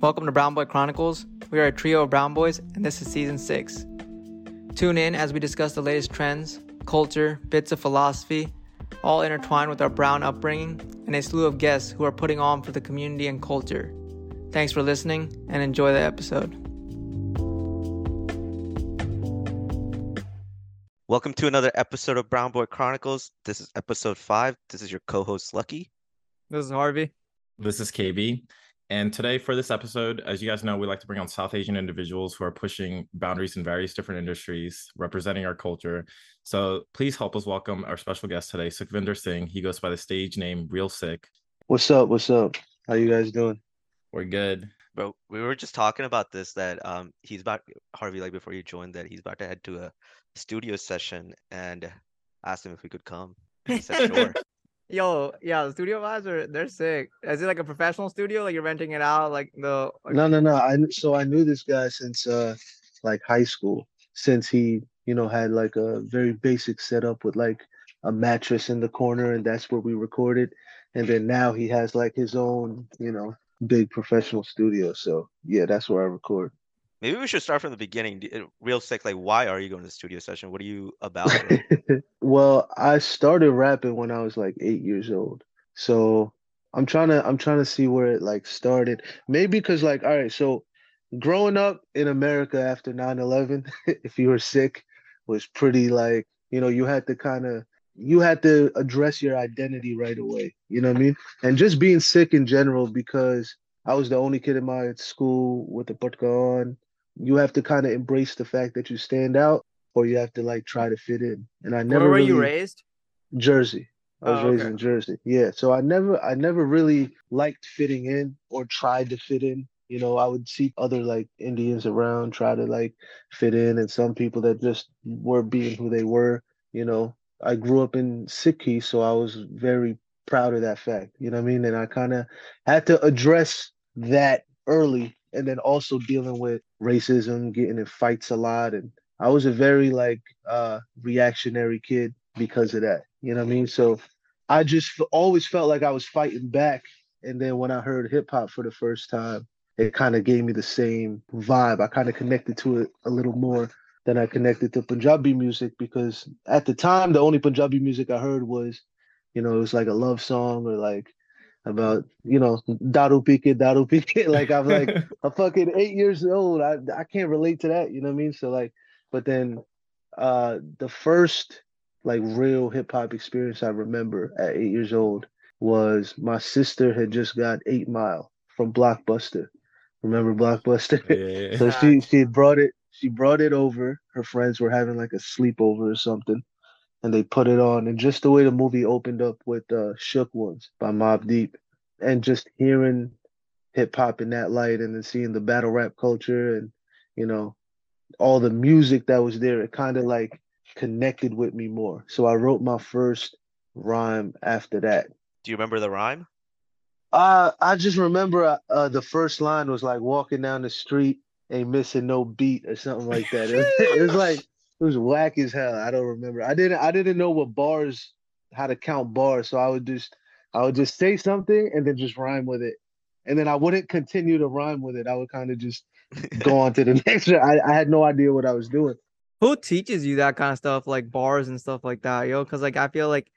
Welcome to Brown Boy Chronicles. We are a trio of brown boys, and this is season six. Tune in as we discuss the latest trends, culture, bits of philosophy, all intertwined with our brown upbringing, and a slew of guests who are putting on for the community and culture. Thanks for listening and enjoy the episode. Welcome to another episode of Brown Boy Chronicles. This is episode five. This is your co host, Lucky. This is Harvey. This is KB. And today, for this episode, as you guys know, we like to bring on South Asian individuals who are pushing boundaries in various different industries, representing our culture. So please help us welcome our special guest today, Sukhwinder Singh. He goes by the stage name Real Sikh. What's up? What's up? How you guys doing? We're good. Bro, we were just talking about this that um he's about Harvey, like before you joined, that he's about to head to a studio session and asked him if we could come. He said sure. Yo, yeah, the studio vibes are they're sick. Is it like a professional studio? Like you're renting it out? Like the. No, no, no. I so I knew this guy since uh like high school. Since he, you know, had like a very basic setup with like a mattress in the corner and that's where we recorded. And then now he has like his own, you know, big professional studio. So yeah, that's where I record. Maybe we should start from the beginning. Uh, Real Sikh. like why are you going to the studio session? What are you about? well, I started rapping when I was like eight years old. So I'm trying to I'm trying to see where it like started. Maybe because like all right, so growing up in America after 9-11, if you were Sikh, was pretty like, you know, you had to kind of you had to address your identity right away. You know what I mean? And just being Sikh in general because I was the only kid in my school with the patka on you have to kind of embrace the fact that you stand out or you have to like try to fit in. And I never Where were really, you raised? Jersey. I was Oh, raised okay. in Jersey. Yeah. So I never I never really liked fitting in or tried to fit in. You know, I would see other like Indians around try to like fit in and some people that just were being who they were, you know. I grew up in Sikhi, so I was very proud of that fact. You know what I mean? And I kind of had to address that early and then also dealing with racism, getting in fights a lot. And I was a very like uh reactionary kid because of that. You know what I mean? So I just always felt like I was fighting back. And then when I heard hip hop for the first time, it kind of gave me the same vibe. I kind of connected to it a little more than I connected to Punjabi music because at the time the only Punjabi music I heard was, you know, it was like a love song or like about, you know, Daru Pike, Daru Pike. Like I'm like I'm fucking eight years old. I I can't relate to that, you know what I mean? So like, but then uh the first like real hip hop experience I remember at eight years old was my sister had just got Eight Mile from Blockbuster. Remember Blockbuster? Yeah. So she she brought it she brought it over. Her friends were having like a sleepover or something, and they put it on. And just the way the movie opened up with uh, "Shook Ones" by Mobb Deep, and just hearing hip hop in that light, and then seeing the battle rap culture, and you know all the music that was there, it kind of like connected with me more. So I wrote my first rhyme after that. Do you remember the rhyme? Uh, I just remember uh, uh, the first line was like walking down the street, ain't missing no beat or something like that. It was, it was like it was whack as hell. I don't remember. I didn't I didn't know what bars how to count bars, so I would just I would just say something and then just rhyme with it, and then I wouldn't continue to rhyme with it. I would kind of just go on to the next. I I had no idea what I was doing. Who teaches you that kind of stuff, like bars and stuff like that, yo? Because like I feel like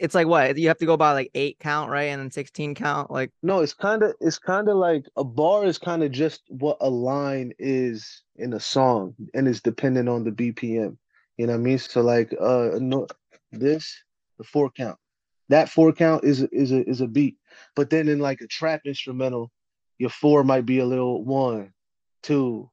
it's like what you have to go by like eight count, right, and then sixteen count. Like No, it's kind of it's kind of like a bar is kind of just what a line is in a song, and it's dependent on the BPM. You know what I mean? So like uh no, this the four count, that four count is is a is a beat, but then in like a trap instrumental, your four might be a little one, two,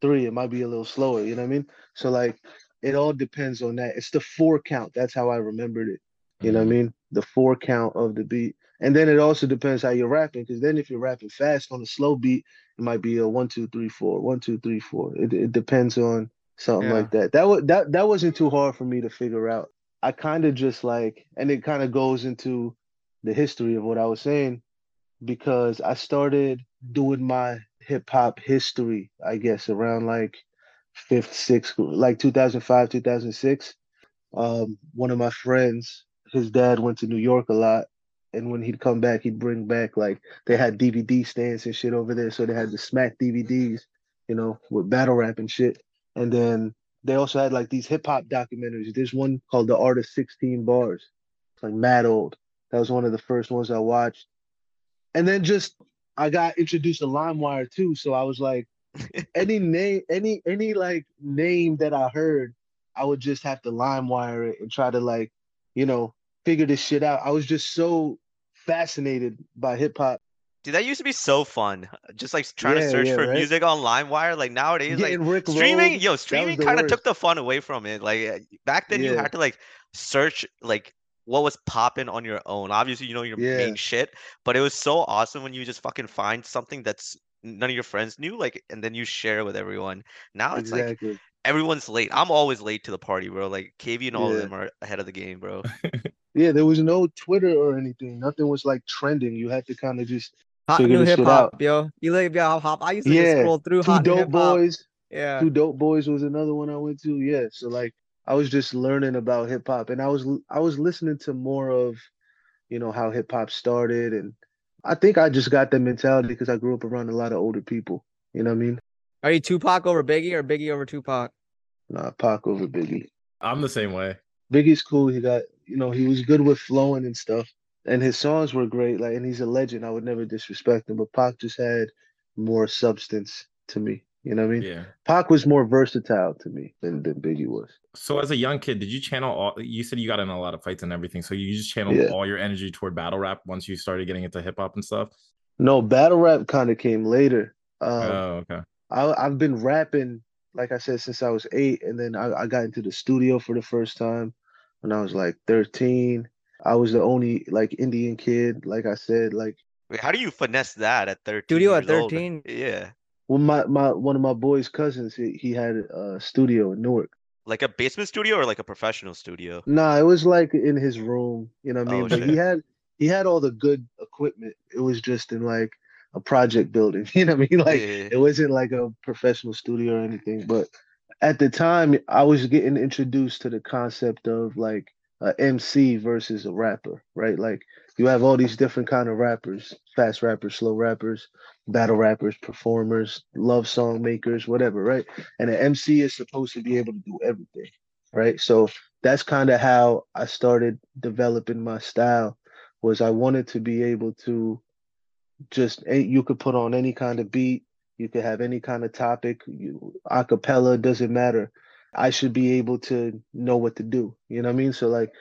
three. It might be a little slower. You know what I mean? So like it all depends on that. It's the four count. That's how I remembered it. You know what I mean? The four count of the beat. And then it also depends how you're rapping, because then if you're rapping fast on a slow beat, it might be a one, two, three, four, one, two, three, four. It it depends on something Yeah. like that. That was that that wasn't too hard for me to figure out. I kind of just like, and it kind of goes into the history of what I was saying, because I started doing my hip hop history, I guess, around like fifth, sixth, like 2005, 2006. Um, one of my friends, his dad went to New York a lot, and when he'd come back, he'd bring back like they had DVD stands and shit over there. So they had the Smack DVDs, you know, with battle rap and shit. And then they also had like these hip hop documentaries. There's one called The Art of 16 Bars. It's like mad old. That was one of the first ones I watched. And then just I got introduced to LimeWire too. So I was like, any name, any any like name that I heard, I would just have to LimeWire it and try to like, you know, figure this shit out. I was just so fascinated by hip hop. Dude, that used to be so fun. Just like trying to search yeah, for right? music on LimeWire. Like nowadays, like Rick streaming, Roll, yo, streaming kind of took the fun away from it. Like back then, you had to like search like what was popping on your own. Obviously, you know your Yeah. main shit, but it was so awesome when you just fucking find something that's none of your friends knew, like, and then you share it with everyone. Now it's like everyone's late. I'm always late to the party, bro. Like KB and all of them are ahead of the game, bro. Yeah, there was no Twitter or anything. Nothing was like trending. You had to kind of just Hot Figure new hip hop, yo. You look at hip hop. I used to just Yeah, scroll through two hot new dope hip hop. boys. Yeah. Two Dope Boys was another one I went to. Yeah, so like I was just learning about hip hop, and I was I was listening to more of, you know, how hip hop started, and I think I just got that mentality because I grew up around a lot of older people. You know what I mean? Are you Tupac over Biggie or Biggie over Tupac? Nah, Pac over Biggie. I'm the same way. Biggie's cool. He got, you know, he was good with flowing and stuff, and his songs were great. Like, and he's a legend. I would never disrespect him, but Pac just had more substance to me. You know what I mean? Yeah. Pac was more versatile to me than than Biggie was. So as a young kid, did you channel all you said you got in a lot of fights and everything. So you just channeled Yeah. all your energy toward battle rap once you started getting into hip hop and stuff? No, battle rap kind of came later. Um, oh, okay. I, I've been rapping, like I said, since I was eight, and then I, I got into the studio for the first time when I was like 13. I was the only like Indian kid, like I said, like Wait, how do you finesse that at 13 Studio at 13? Yeah. well, my, my one of my boys' cousins, he, he had a studio in Newark. Like a basement studio or like a professional studio? Nah, it was like in his room, you know what I mean? Oh, but he had he had all the good equipment. It was just in like a project building, you know what I mean? Like Yeah. it wasn't like a professional studio or anything but at the time i was getting introduced to the concept of like a mc versus a rapper right? Like you have all these different kind of rappers fast rappers slow rappers battle rappers performers love song makers whatever right? And an mc is supposed to be able to do everything right? So that's kind of how i started developing my style was i wanted to be able to just eh, you could put on any kind of beat you could have any kind of topic, you acapella, doesn't matter. I should be able to know what to do. You know what I mean? So like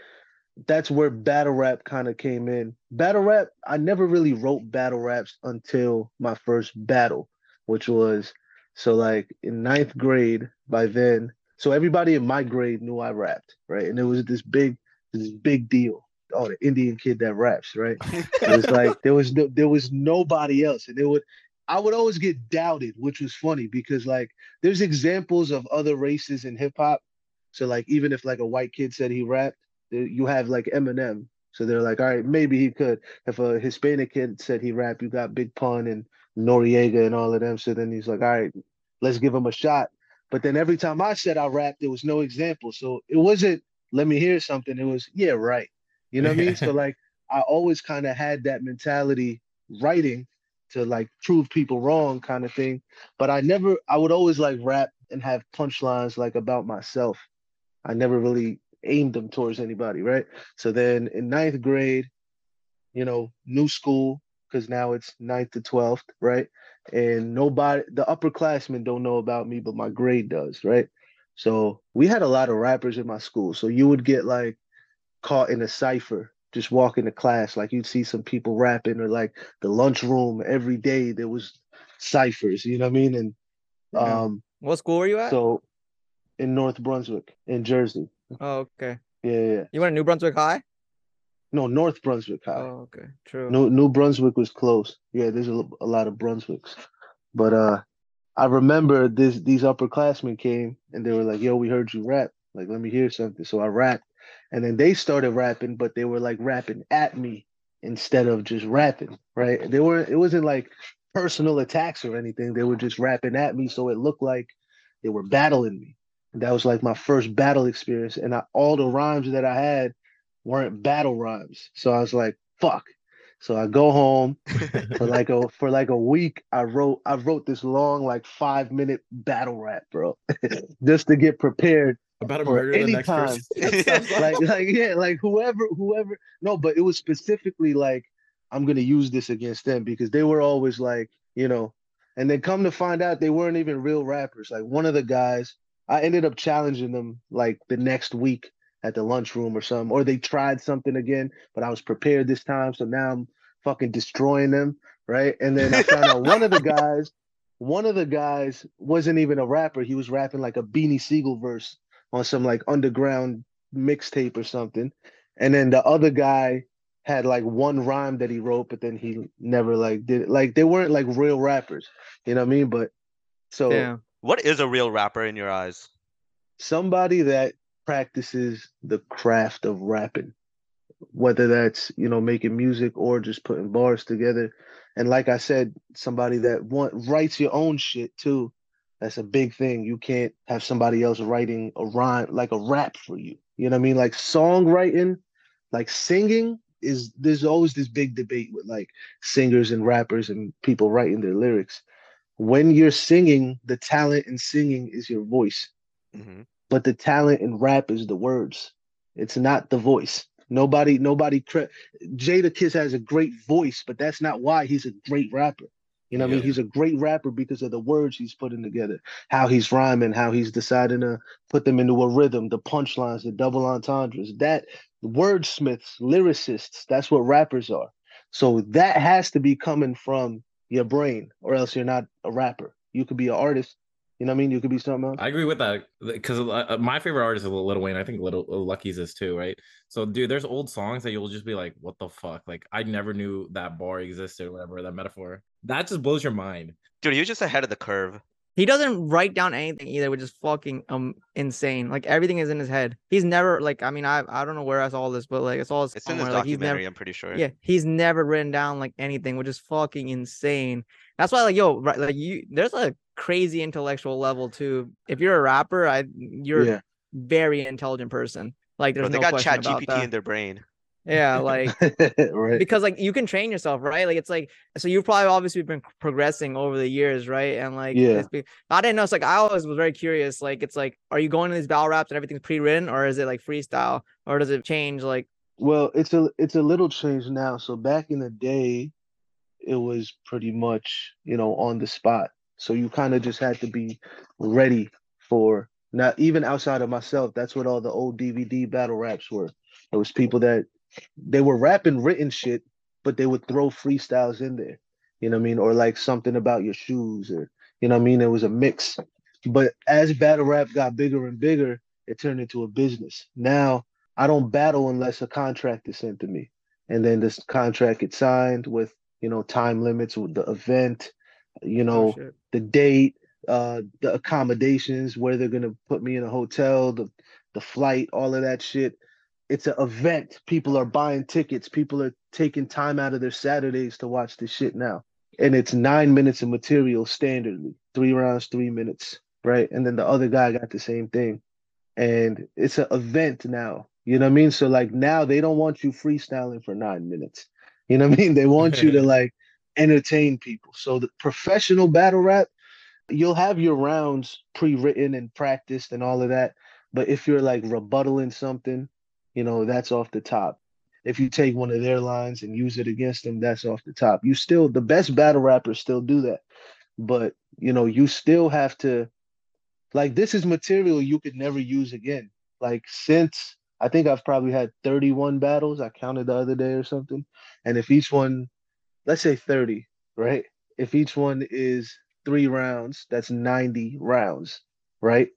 that's where battle rap kind of came in. Battle rap, I never really wrote battle raps until my first battle, which was so like in ninth grade by then. So everybody in my grade knew I rapped, right? And it was this big, this big deal. Oh, the Indian kid that raps, right? It was like there was no, there was nobody else, and it would I would always get doubted, which was funny because like there's examples of other races in hip hop. So like even if like a white kid said he rapped, you have like Eminem. So they're like, all right, maybe he could. If a Hispanic kid said he rapped, you got Big Pun and Noreaga and all of them. So then he's like, all right, let's give him a shot. But then every time I said I rapped, there was no example. So it wasn't let me hear something. It was yeah, right. You know what I mean? So like I always kind of had that mentality writing to like prove people wrong kind of thing. But I never I would always like rap and have punchlines like about myself. I never really aimed them towards anybody, right? So then in ninth grade, you know, new school, because now it's ninth to twelfth, right? And nobody the upperclassmen don't know about me, but my grade does, right? So we had a lot of rappers in my school. So you would get like caught in a cipher just walking to class like you'd see some people rapping or like the lunchroom every day there was ciphers you know what i mean and Yeah. um What school were you at? so in north brunswick in jersey oh, okay. yeah yeah. You went to New Brunswick High? no north brunswick high Oh, okay. True. New, New Brunswick was close. Yeah, there's a, a lot of Brunswicks. But uh I remember this these upperclassmen came and they were like, yo, we heard you rap. Like, let me hear something. So I rapped. And then they started rapping, but they were like rapping at me instead of just rapping, right? They were it wasn't like personal attacks or anything. They were just rapping at me. So it looked like they were battling me. And that was like my first battle experience. And I, all the rhymes that I had weren't battle rhymes. So I was like, fuck. So I go home for like a for like a week. I wrote I wrote this long like five minute battle rap, bro, just to get prepared About to for murder the next time. person. like like yeah, like whoever whoever no, but it was specifically like I'm gonna use this against them because they were always like, you know, and then come to find out they weren't even real rappers. Like one of the guys, I ended up challenging them like the next week at the lunchroom or something, or they tried something again, but I was prepared this time, so now I'm fucking destroying them, right? And then I found out one of the guys, one of the guys wasn't even a rapper. He was rapping like a Beanie Sigel verse on some like underground mixtape or something. And then the other guy had like one rhyme that he wrote, but then he never like did it. Like they weren't like real rappers, you know what I mean? But so Yeah. What is a real rapper in your eyes? somebody that practices the craft of rapping, whether that's, you know, making music or just putting bars together. And like I said, somebody that want writes your own shit too. That's a big thing. You can't have somebody else writing a rhyme like a rap for you. You know what I mean? Like songwriting, like singing is there's always this big debate with like singers and rappers and people writing their lyrics. When you're singing, the talent in singing is your voice hmm but the talent in rap is the words. It's not the voice. Nobody, nobody. Cre- Jadakiss has a great voice, but that's not why he's a great rapper. You know what I mean? He's a great rapper because of the words he's putting together, how he's rhyming, how he's deciding to put them into a rhythm, the punchlines, the double entendres. That wordsmiths, lyricists, that's what rappers are. So that has to be coming from your brain, or else you're not a rapper. You could be an artist. You know what I mean? You could be something else. I agree with that because my favorite artist is Lil Wayne. I think Little Lucky's is too, right? So, dude, there's old songs that you'll just be like, "What the fuck?" Like, I never knew that bar existed, or whatever that metaphor. That just blows your mind. Dude, he was just ahead of the curve. He doesn't write down anything either, which is fucking um insane. Like everything is in his head. He's never like I mean I I don't know where I saw all this, but like it's all It's in this like he's documentary, never I'm pretty sure. yeah he's never written down like anything, which is fucking insane. That's why like yo right like you there's a crazy intellectual level too. If you're a rapper, I you're Yeah. very intelligent person. Like there's Bro, they no got Chat GPT that. in their brain. Yeah, like right. because like you can train yourself, right? Like it's like so you've probably obviously been progressing over the years, right? And like Yeah. it's be- I didn't know. It's like I always was very curious. Like it's like, are you going to these battle raps and everything's pre-written, or is it like freestyle, or does it change? Like Well, it's a it's a little change now. So back in the day, it was pretty much, you know, on the spot. So you kind of just had to be ready for not even outside of myself. That's what all the old DVD battle raps were. It was people that they were rapping written shit, but they would throw freestyles in there. You know what I mean? Or like something about your shoes or you know what I mean? It was a mix. But as battle rap got bigger and bigger, it turned into a business. Now I don't battle unless a contract is sent to me. And then this contract gets signed with, you know, time limits with the event, you know, oh, the date, uh, the accommodations, where they're gonna put me in a hotel, the the flight, all of that shit. It's an event. People are buying tickets. People are taking time out of their Saturdays to watch this shit now. And it's nine minutes of material standardly, three rounds, three minutes, right? And then the other guy got the same thing. And it's an event now. You know what I mean? So like now they don't want you freestyling for nine minutes. You know what I mean? They want you to like entertain people. So the professional battle rap, you'll have your rounds pre-written and practiced and all of that. But if you're like rebuttaling something, you know, that's off the top. If you take one of their lines and use it against them, that's off the top. You still the best battle rappers still do that. But you know, you still have to like this is material you could never use again. Like since I think I've probably had 31 battles. I counted the other day or something. And if each one, let's say 30, right? If each one is three rounds, that's 90 rounds, right?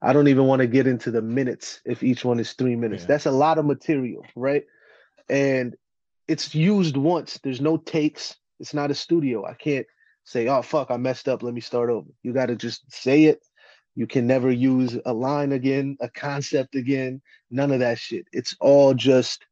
I don't even want to get into the minutes if each one is three minutes. Yeah. That's a lot of material, right? And it's used once. There's no takes. It's not a studio. I can't say, oh, fuck, I messed up. Let me start over. You got to just say it. You can never use a line again, a concept again, none of that shit. It's all just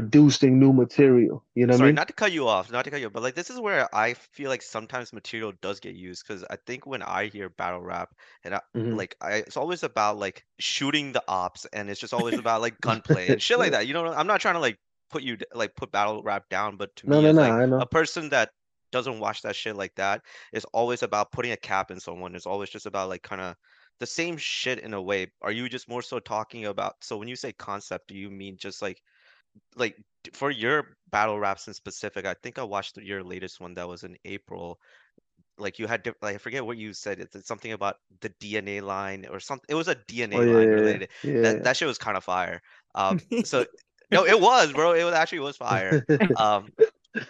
producing new material. You know what I Sorry, mean? not to cut you off, not to cut you off, but like this is where I feel like sometimes material does get used because I think when I hear battle rap and I, Mhm. like I, it's always about like shooting the ops and it's just always about like gunplay and shit like that. You know, I'm not trying to like put you like put battle rap down, but to No, me, no, it's no, like I know. a person that doesn't watch that shit like that is always about putting a cap in someone. It's always just about like kind of the same shit in a way. Are you just more so talking about? So when you say concept, do you mean just like like for your battle raps in specific? I think I watched your latest one that was in April. Like you had, diff- like I forget what you said. It's, it's something about the DNA line or something. It was a DNA Oh yeah, line related. yeah. yeah, That that shit was kind of fire. Um, so no, it was, bro. It was actually was fire. Um,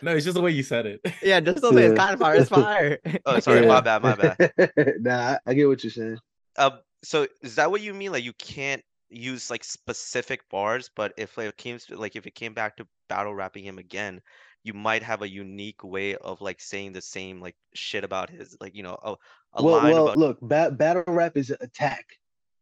No, it's just the way you said it. Yeah, just don't say it's kind of fire. It's fire. oh, sorry, my bad, my bad. nah, I- I get what you're saying. Um, so is that what you mean? Like you can't use like specific bars, but if like, it came like if it came back to battle rapping him again, you might have a unique way of like saying the same like shit about his like you know a, a well, line well, about look, ba- battle rap is an attack.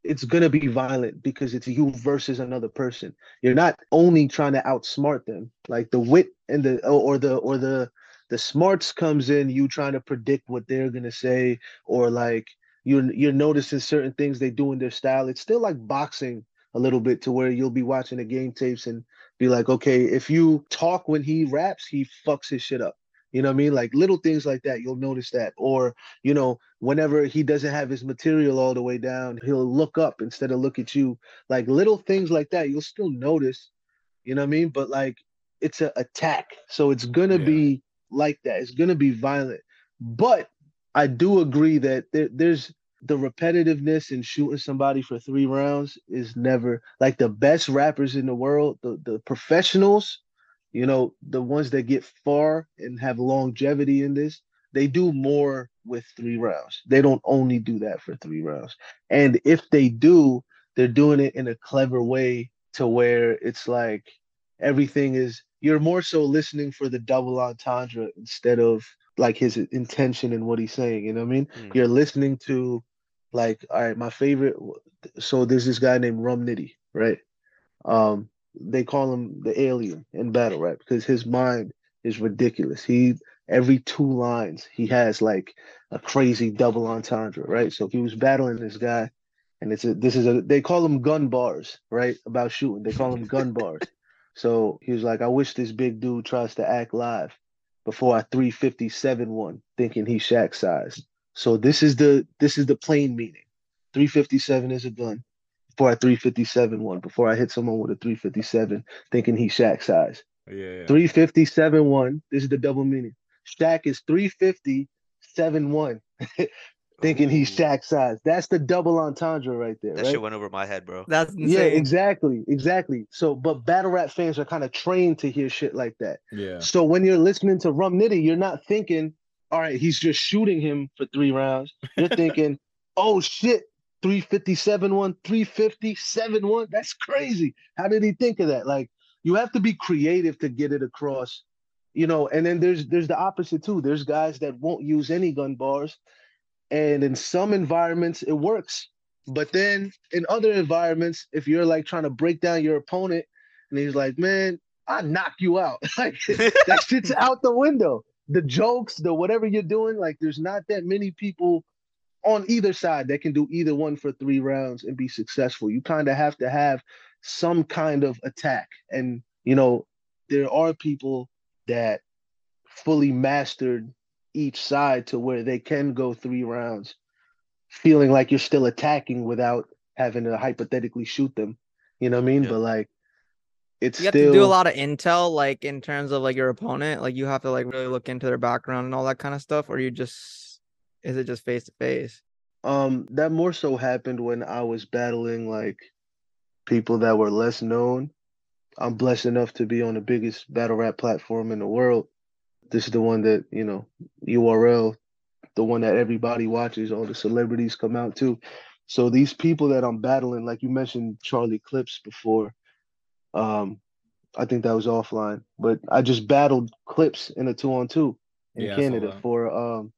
It's gonna be violent because it's you versus another person. You're not only trying to outsmart them. Like the wit and the or or the or the the smarts comes in you trying to predict what they're gonna say or like you're you're noticing certain things they do in their style. It's still like boxing a little bit to where you'll be watching the game tapes and be like, okay, if you talk when he raps, he fucks his shit up. You know what I mean? Like little things like that, you'll notice that. Or, you know, whenever he doesn't have his material all the way down, he'll look up instead of look at you. Like little things like that, you'll still notice. You know what I mean? But like it's an attack. So it's gonna Yeah. be like that. It's gonna be violent. But I do agree that there, there's the repetitiveness in shooting somebody for three rounds is never like the best rappers in the world, the, the professionals, you know, the ones that get far and have longevity in this, they do more with three rounds. They don't only do that for three rounds. And if they do, they're doing it in a clever way to where it's like everything is you're more so listening for the double entendre instead of like his intention and what he's saying. You know what I mean? Mm. You're listening to like, all right, my favorite. So there's this guy named Rum Nitty, right? Um, they call him the alien in battle rap because his mind is ridiculous. He every two lines he has like a crazy double entendre, right? So he was battling this guy, and it's a this is a they call them gun bars, right? About shooting, they call them gun bars. So he was like, I wish this big dude tries to act live before I 357 one, thinking he's Shaq size. So this is the this is the plain meaning. 357 is a gun. Before I 357 one, before I hit someone with a 357, thinking he's Shaq size. Yeah, yeah. 357 one. This is the double meaning. Shaq is 357 one, thinking he's Ooh, Shaq size. That's the double entendre right there, That right? shit went over my head, bro. That's insane. Yeah, exactly, exactly. So, but battle rap fans are kind of trained to hear shit like that. Yeah. So when you're listening to Rum Nitty, you're not thinking, all right, he's just shooting him for three rounds. You're thinking, oh shit, 357 one, 357 one. That's crazy. How did he think of that? Like, you have to be creative to get it across, you know. And then there's there's the opposite too. There's guys that won't use any gun bars, and in some environments it works. But then in other environments, if you're like trying to break down your opponent, and he's like, man, I knock you out. like that shit's out the window. The jokes, the whatever you're doing, like there's not that many people on either side that can do either one for three rounds and be successful. You kind of have to have some kind of attack. And you know, there are people that fully mastered each side to where they can go three rounds, feeling like you're still attacking without having to hypothetically shoot them. You know what I mean? Yeah. But like it's You have still to do a lot of intel, like in terms of like your opponent. Like you have to like really look into their background and all that kind of stuff, or you just is it just face to face? Um, that more so happened when I was battling like people that were less known. I'm blessed enough to be on the biggest battle rap platform in the world. This is the one that, you know, URL, the one that everybody watches, all the celebrities come out to. So these people that I'm battling, like you mentioned Charlie Clips before, um, I think that was offline, but I just battled Clips in a two on two in Yeah, Canada for um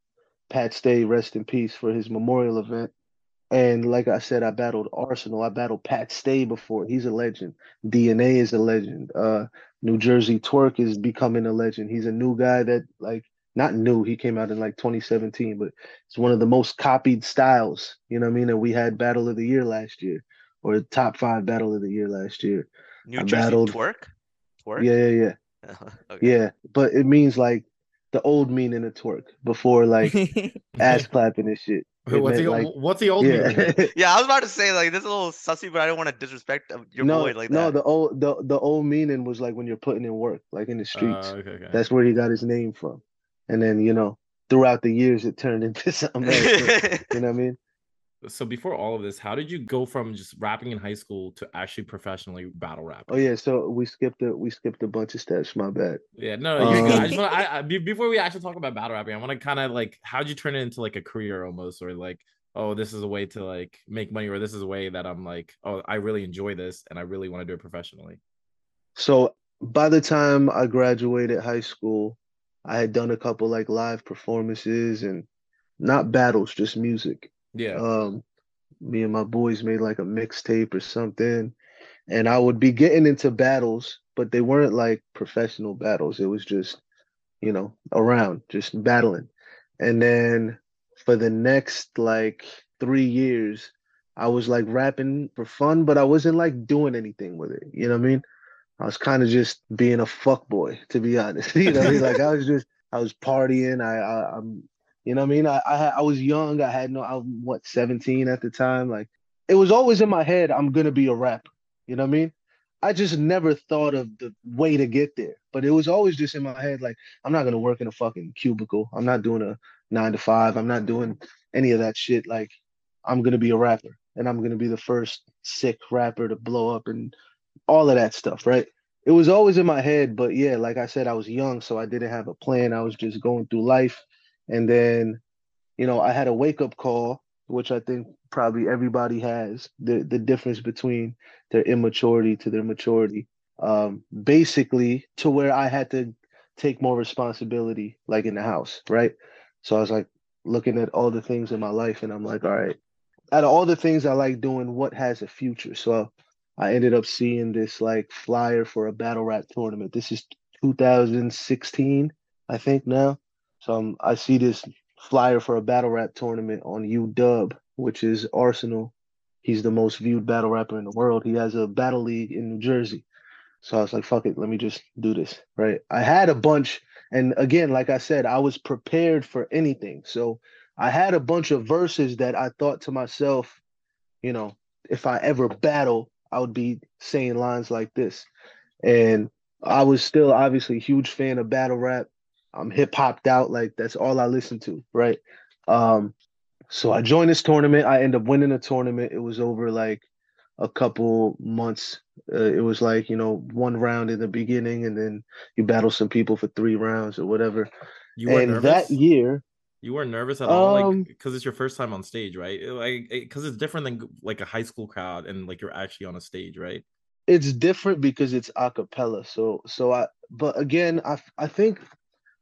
Pat Stay, rest in peace, for his memorial event. And like I said, I battled Arsonal. I battled Pat Stay before. He's a legend. DNA is a legend. Uh, New Jersey Twerk is becoming a legend. He's a new guy that like not new. He came out in like 2017, but it's one of the most copied styles. You know what I mean? And we had Battle of the Year last year, or top five Battle of the Year last year. New I Jersey battled- twerk. Twerk? Yeah, yeah, yeah. Okay. Yeah. But it means like the old meaning of twerk before like ass clapping and shit. It what's meant, the like, what's the old meaning? yeah. Yeah, I was about to say like this is a little sussy, but I don't want to disrespect uh, your no, boy like no, that. the old the the old meaning was like when you're putting in work, like in the streets. Uh, okay, okay. That's where he got his name from. And then, you know, throughout the years it turned into something else. you know what I mean? So before all of this, how did you go from just rapping in high school to actually professionally battle rapping? Oh yeah, so we skipped a we skipped a bunch of steps, my bad. Yeah, no, no, you're good. I Um, just want I, I, before we actually talk about battle rapping, I want to kind of like how'd you turn it into like a career almost, or like oh this is a way to like make money, or this is a way that I'm like oh I really enjoy this and I really want to do it professionally. So by the time I graduated high school, I had done a couple like live performances and not battles, just music. Yeah, Um, me and my boys made like a mixtape or something, and I would be getting into battles, but they weren't like professional battles. It was just, you know, around, just battling. And then for the next like three years, I was like rapping for fun, but I wasn't like doing anything with it. You know what I mean? I was kind of just being a fuck boy, to be honest. you know? Like I was just, I was partying. I, I I'm you know what I mean? I I, I was young. I had no, I was what 17 at the time. Like it was always in my head, I'm gonna be a rapper. You know what I mean? I just never thought of the way to get there. But it was always just in my head, like, I'm not gonna work in a fucking cubicle. I'm not doing a nine to five. I'm not doing any of that shit. Like, I'm gonna be a rapper and I'm gonna be the first Sikh rapper to blow up and all of that stuff, right? It was always in my head, but yeah, like I said, I was young, so I didn't have a plan. I was just going through life. And then, you know, I had a wake up call, which I think probably everybody has the the difference between their immaturity to their maturity. Um, basically, to where I had to take more responsibility, like in the house, right? So I was like looking at all the things in my life, and I'm like, all right, out of all the things I like doing, what has a future? So I ended up seeing this like flyer for a battle rap tournament. This is 2016, I think now. So um, I see this flyer for a battle rap tournament on UW, which is Arsonal. He's the most viewed battle rapper in the world. He has a battle league in New Jersey. So I was like, fuck it, let me just do this. Right. I had a bunch. And again, like I said, I was prepared for anything. So I had a bunch of verses that I thought to myself, you know, if I ever battle, I would be saying lines like this. And I was still obviously a huge fan of battle rap. I'm hip hopped out, like that's all I listen to, right? Um, so I joined this tournament. I end up winning the tournament. It was over like a couple months. Uh, it was like you know one round in the beginning, and then you battle some people for three rounds or whatever. you were and nervous. that year, you weren't nervous at all, Um, like because it's your first time on stage, right? Like because it's different than like a high school crowd and like you're actually on a stage, right? it's different because it's a cappella. So so I but again, I I think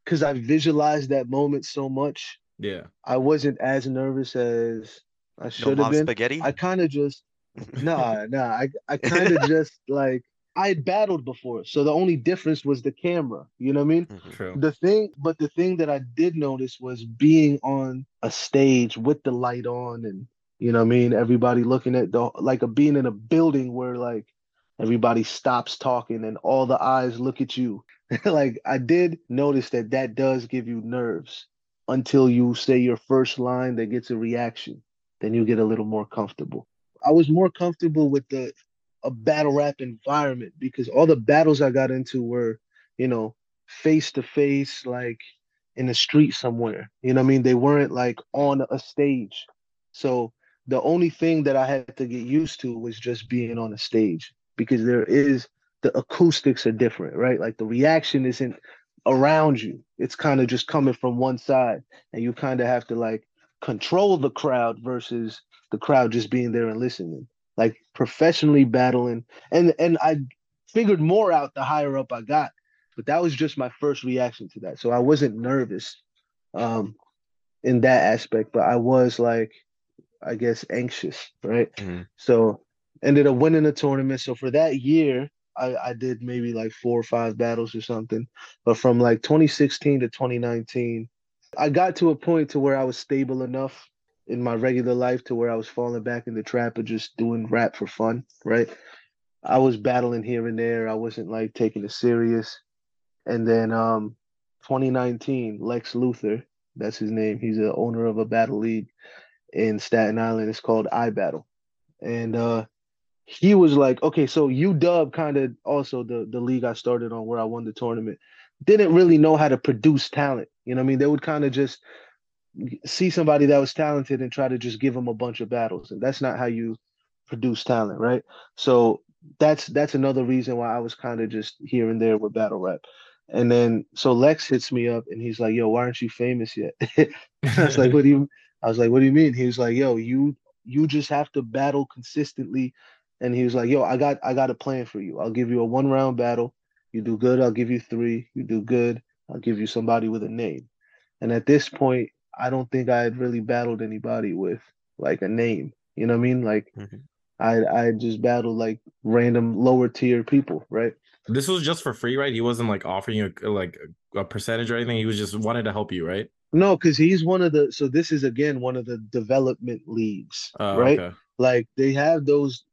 because I visualized that moment so much, Yeah. I wasn't as nervous as I should have mom been. spaghetti. I kind of just nah nah. I I kind of just like I had battled before, so the only difference was the camera. You know what I mean? Mhm. True. The thing, but the thing that I did notice was being on a stage with the light on, and you know what I mean. Everybody looking at the like a being in a building where like everybody stops talking and all the eyes look at you. like I did notice that that does give you nerves until you say your first line that gets a reaction. Then you get a little more comfortable. I was more comfortable with the a battle rap environment because all the battles I got into were, you know, face to face, like in the street somewhere. You know what I mean? They weren't like on a stage. So the only thing that I had to get used to was just being on a stage because there is the acoustics are different, right? Like the reaction isn't around you. It's kind of just coming from one side and you kind of have to like control the crowd versus the crowd just being there and listening. Like professionally battling and and I figured more out the higher up I got, but that was just my first reaction to that. So I wasn't nervous um in that aspect, but I was like I guess anxious, right? Mhm. So ended up winning the tournament. So for that year, I, I did maybe like four or five battles or something. But from like 2016 to 2019, I got to a point to where I was stable enough in my regular life to where I was falling back in the trap of just doing rap for fun, right? I was battling here and there. I wasn't like taking it serious. And then um 2019, Lex Luthor, that's his name. He's the owner of a battle league in Staten Island. It's called iBattle. And uh he was like, okay, so UW kind of also the the league I started on where I won the tournament didn't really know how to produce talent. You know I mean? They would kind of just see somebody that was talented and try to just give them a bunch of battles. And that's not how you produce talent, right? So that's that's another reason why I was kind of just here and there with battle rap. And then so Lex hits me up and he's like, "Yo, why aren't you famous yet?" I was like, "What do you?" I was like, "What do you mean?" He was like, "Yo, you you just have to battle consistently." And he was like, "Yo, I got I got a plan for you. I'll give you a one round battle. You do good, I'll give you three. You do good, I'll give you somebody with a name." And at this point, I don't think I had really battled anybody with like a name. You know what I mean? Like Mhm. I I just battled like random lower tier people, right? This was just for free, right? He wasn't like offering you a, like a percentage or anything. He was just wanted to help you, right? No, because he's one of the so this is again one of the development leagues, Oh, right? okay. Like they have those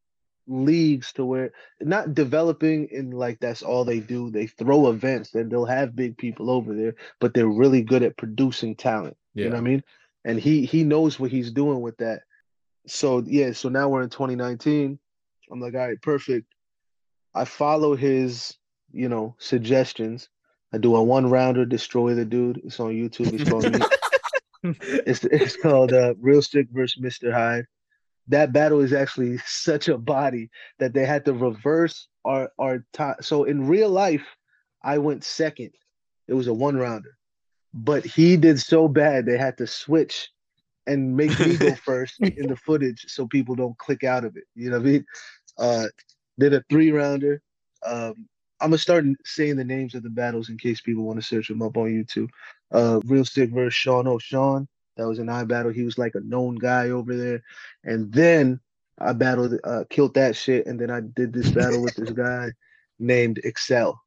leagues to where not developing and like that's all they do. They throw events and they'll have big people over there, but they're really good at producing talent. Yeah. You know what I mean? And he he knows what he's doing with that. So yeah, so now we're in 2019. I'm like, all right, perfect. I follow his, you know, suggestions. I do a one rounder, destroy the dude. It's on YouTube. It's called it's it's called uh, Real Sikh versus Mr. Hyde. That battle is actually such a body that they had to reverse our our time. So in real life, I went second. It was a one rounder, but he did so bad they had to switch and make me go first in the footage so people don't click out of it. You know what I mean? Uh, did a three rounder. Um, I'm gonna start saying the names of the battles in case people want to search them up on YouTube. Uh, Real Sikh versus Sean O'Shawn. That was an iBattle. He was like a known guy over there. And then I battled, uh, killed that shit. And then I did this battle with this guy named Excel,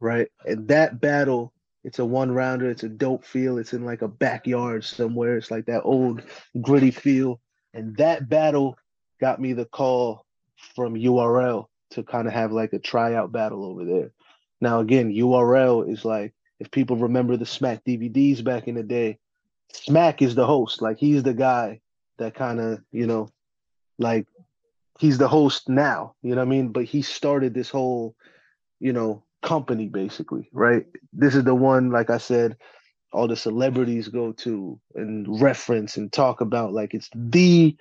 right? And that battle, it's a one rounder. It's a dope feel. It's in like a backyard somewhere. It's like that old gritty feel. And that battle got me the call from URL to kind of have like a tryout battle over there. Now, again, URL is like, if people remember the Smack DVDs back in the day, Smack is the host. Like he's the guy that kind of, you know, like he's the host now, you know what I mean? But he started this whole, you know, company basically, right? This is the one, like I said, all the celebrities go to and reference and talk about. Like it's the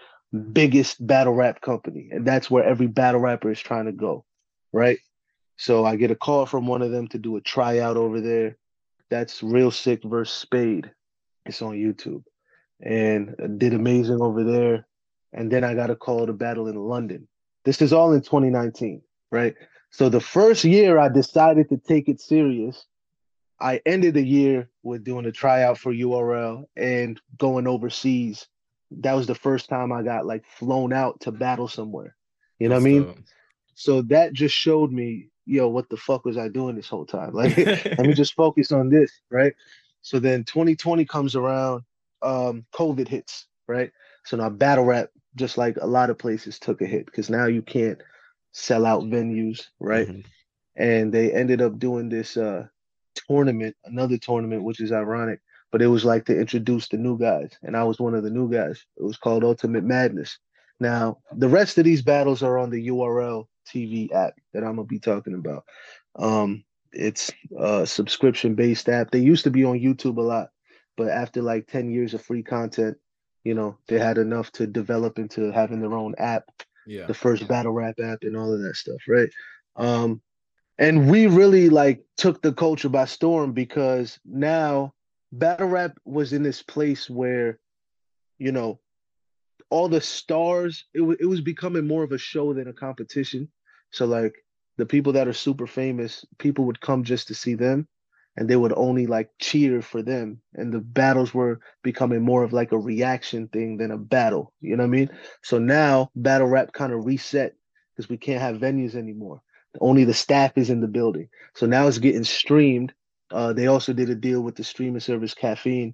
biggest battle rap company. And that's where every battle rapper is trying to go, right? So I get a call from one of them to do a tryout over there. That's Real Sikh versus Spade. It's on YouTube. And did amazing over there. And then I got a call to battle in London. This is all in 2019, right? So the first year I decided to take it serious, I ended the year with doing a tryout for URL and going overseas. That was the first time I got like flown out to battle somewhere. You know what I mean? So- So that just showed me, yo, what the fuck was I doing this whole time? Like, let me just focus on this, right? So then 2020 comes around, um, COVID hits, right? So now battle rap, just like a lot of places, took a hit because now you can't sell out venues, right? Mhm. And they ended up doing this uh tournament, another tournament, which is ironic, but it was like to introduce the new guys, and I was one of the new guys. It was called Ultimate Madness. Now, the rest of these battles are on the URL TV app that I'm gonna be talking about. Um, it's a subscription based app. They used to be on YouTube a lot, but after like 10 years of free content, you know, they had enough to develop into having their own app, yeah. the first battle rap app and all of that stuff, right? Um, and we really like took the culture by storm because now battle rap was in this place where, you know, all the stars, it, wa it was becoming more of a show than a competition. So like the people that are super famous, people would come just to see them and they would only like cheer for them. And the battles were becoming more of like a reaction thing than a battle. You know what I mean? So now battle rap kind of reset because we can't have venues anymore. Only the staff is in the building. So now it's getting streamed. Uh, they also did a deal with the streaming service Caffeine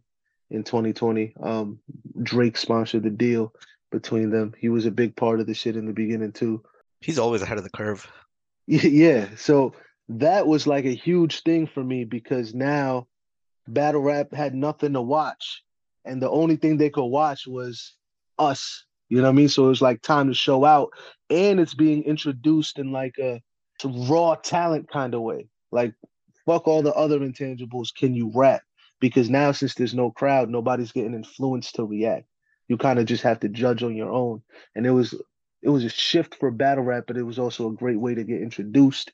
in 2020. Um, Drake sponsored the deal between them. He was a big part of the shit in the beginning too. He's always ahead of the curve. Yeah, so that was like a huge thing for me because now battle rap had nothing to watch, and the only thing they could watch was us. You know what I mean? So it was like time to show out, and it's being introduced in like a raw talent kind of way. Like fuck all the other intangibles. Can you rap? Because now since there's no crowd, nobody's getting influenced to react. You kind of just have to judge on your own, and it was it was a shift for battle rap, but it was also a great way to get introduced.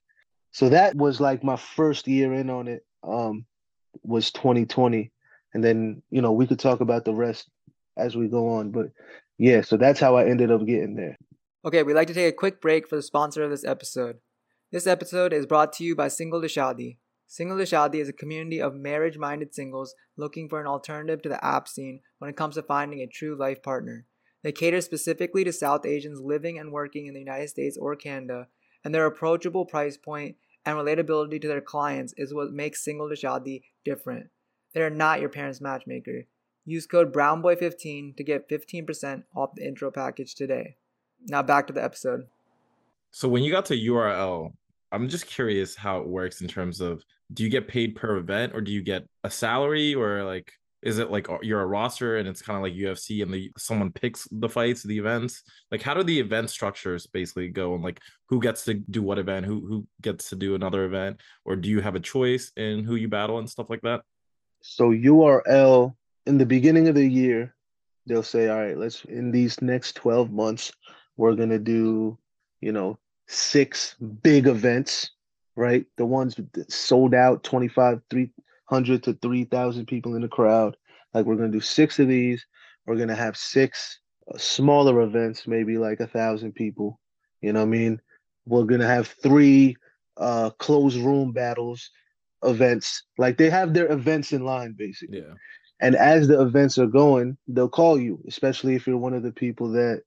So that was like my first year in on it. Um, was 2020, and then you know we could talk about the rest as we go on. But yeah, so that's how I ended up getting there. Okay, we'd like to take a quick break for the sponsor of this episode. This episode is brought to you by Single to. Single to is a community of marriage minded singles looking for an alternative to the app scene when it comes to finding a true life partner. They cater specifically to South Asians living and working in the United States or Canada, and their approachable price point and relatability to their clients is what makes Single to Shadi different. They are not your parents' matchmaker. Use code BrownBoy15 to get 15% off the intro package today. Now back to the episode. So when you got to URL, I'm just curious how it works in terms of do you get paid per event or do you get a salary or like is it like you're a roster and it's kind of like UFC and the someone picks the fights, the events? Like how do the event structures basically go and like who gets to do what event, who who gets to do another event, or do you have a choice in who you battle and stuff like that? So URL in the beginning of the year, they'll say, all right, let's in these next 12 months, we're gonna do, you know, six big events, right? The ones that sold out 25, 300 to 3,000 people in the crowd. Like we're going to do six of these. We're going to have six uh, smaller events, maybe like a thousand people. You know what I mean? We're going to have three uh, closed room battles events. Like they have their events in line, basically. Yeah. And as the events are going, they'll call you, especially if you're one of the people that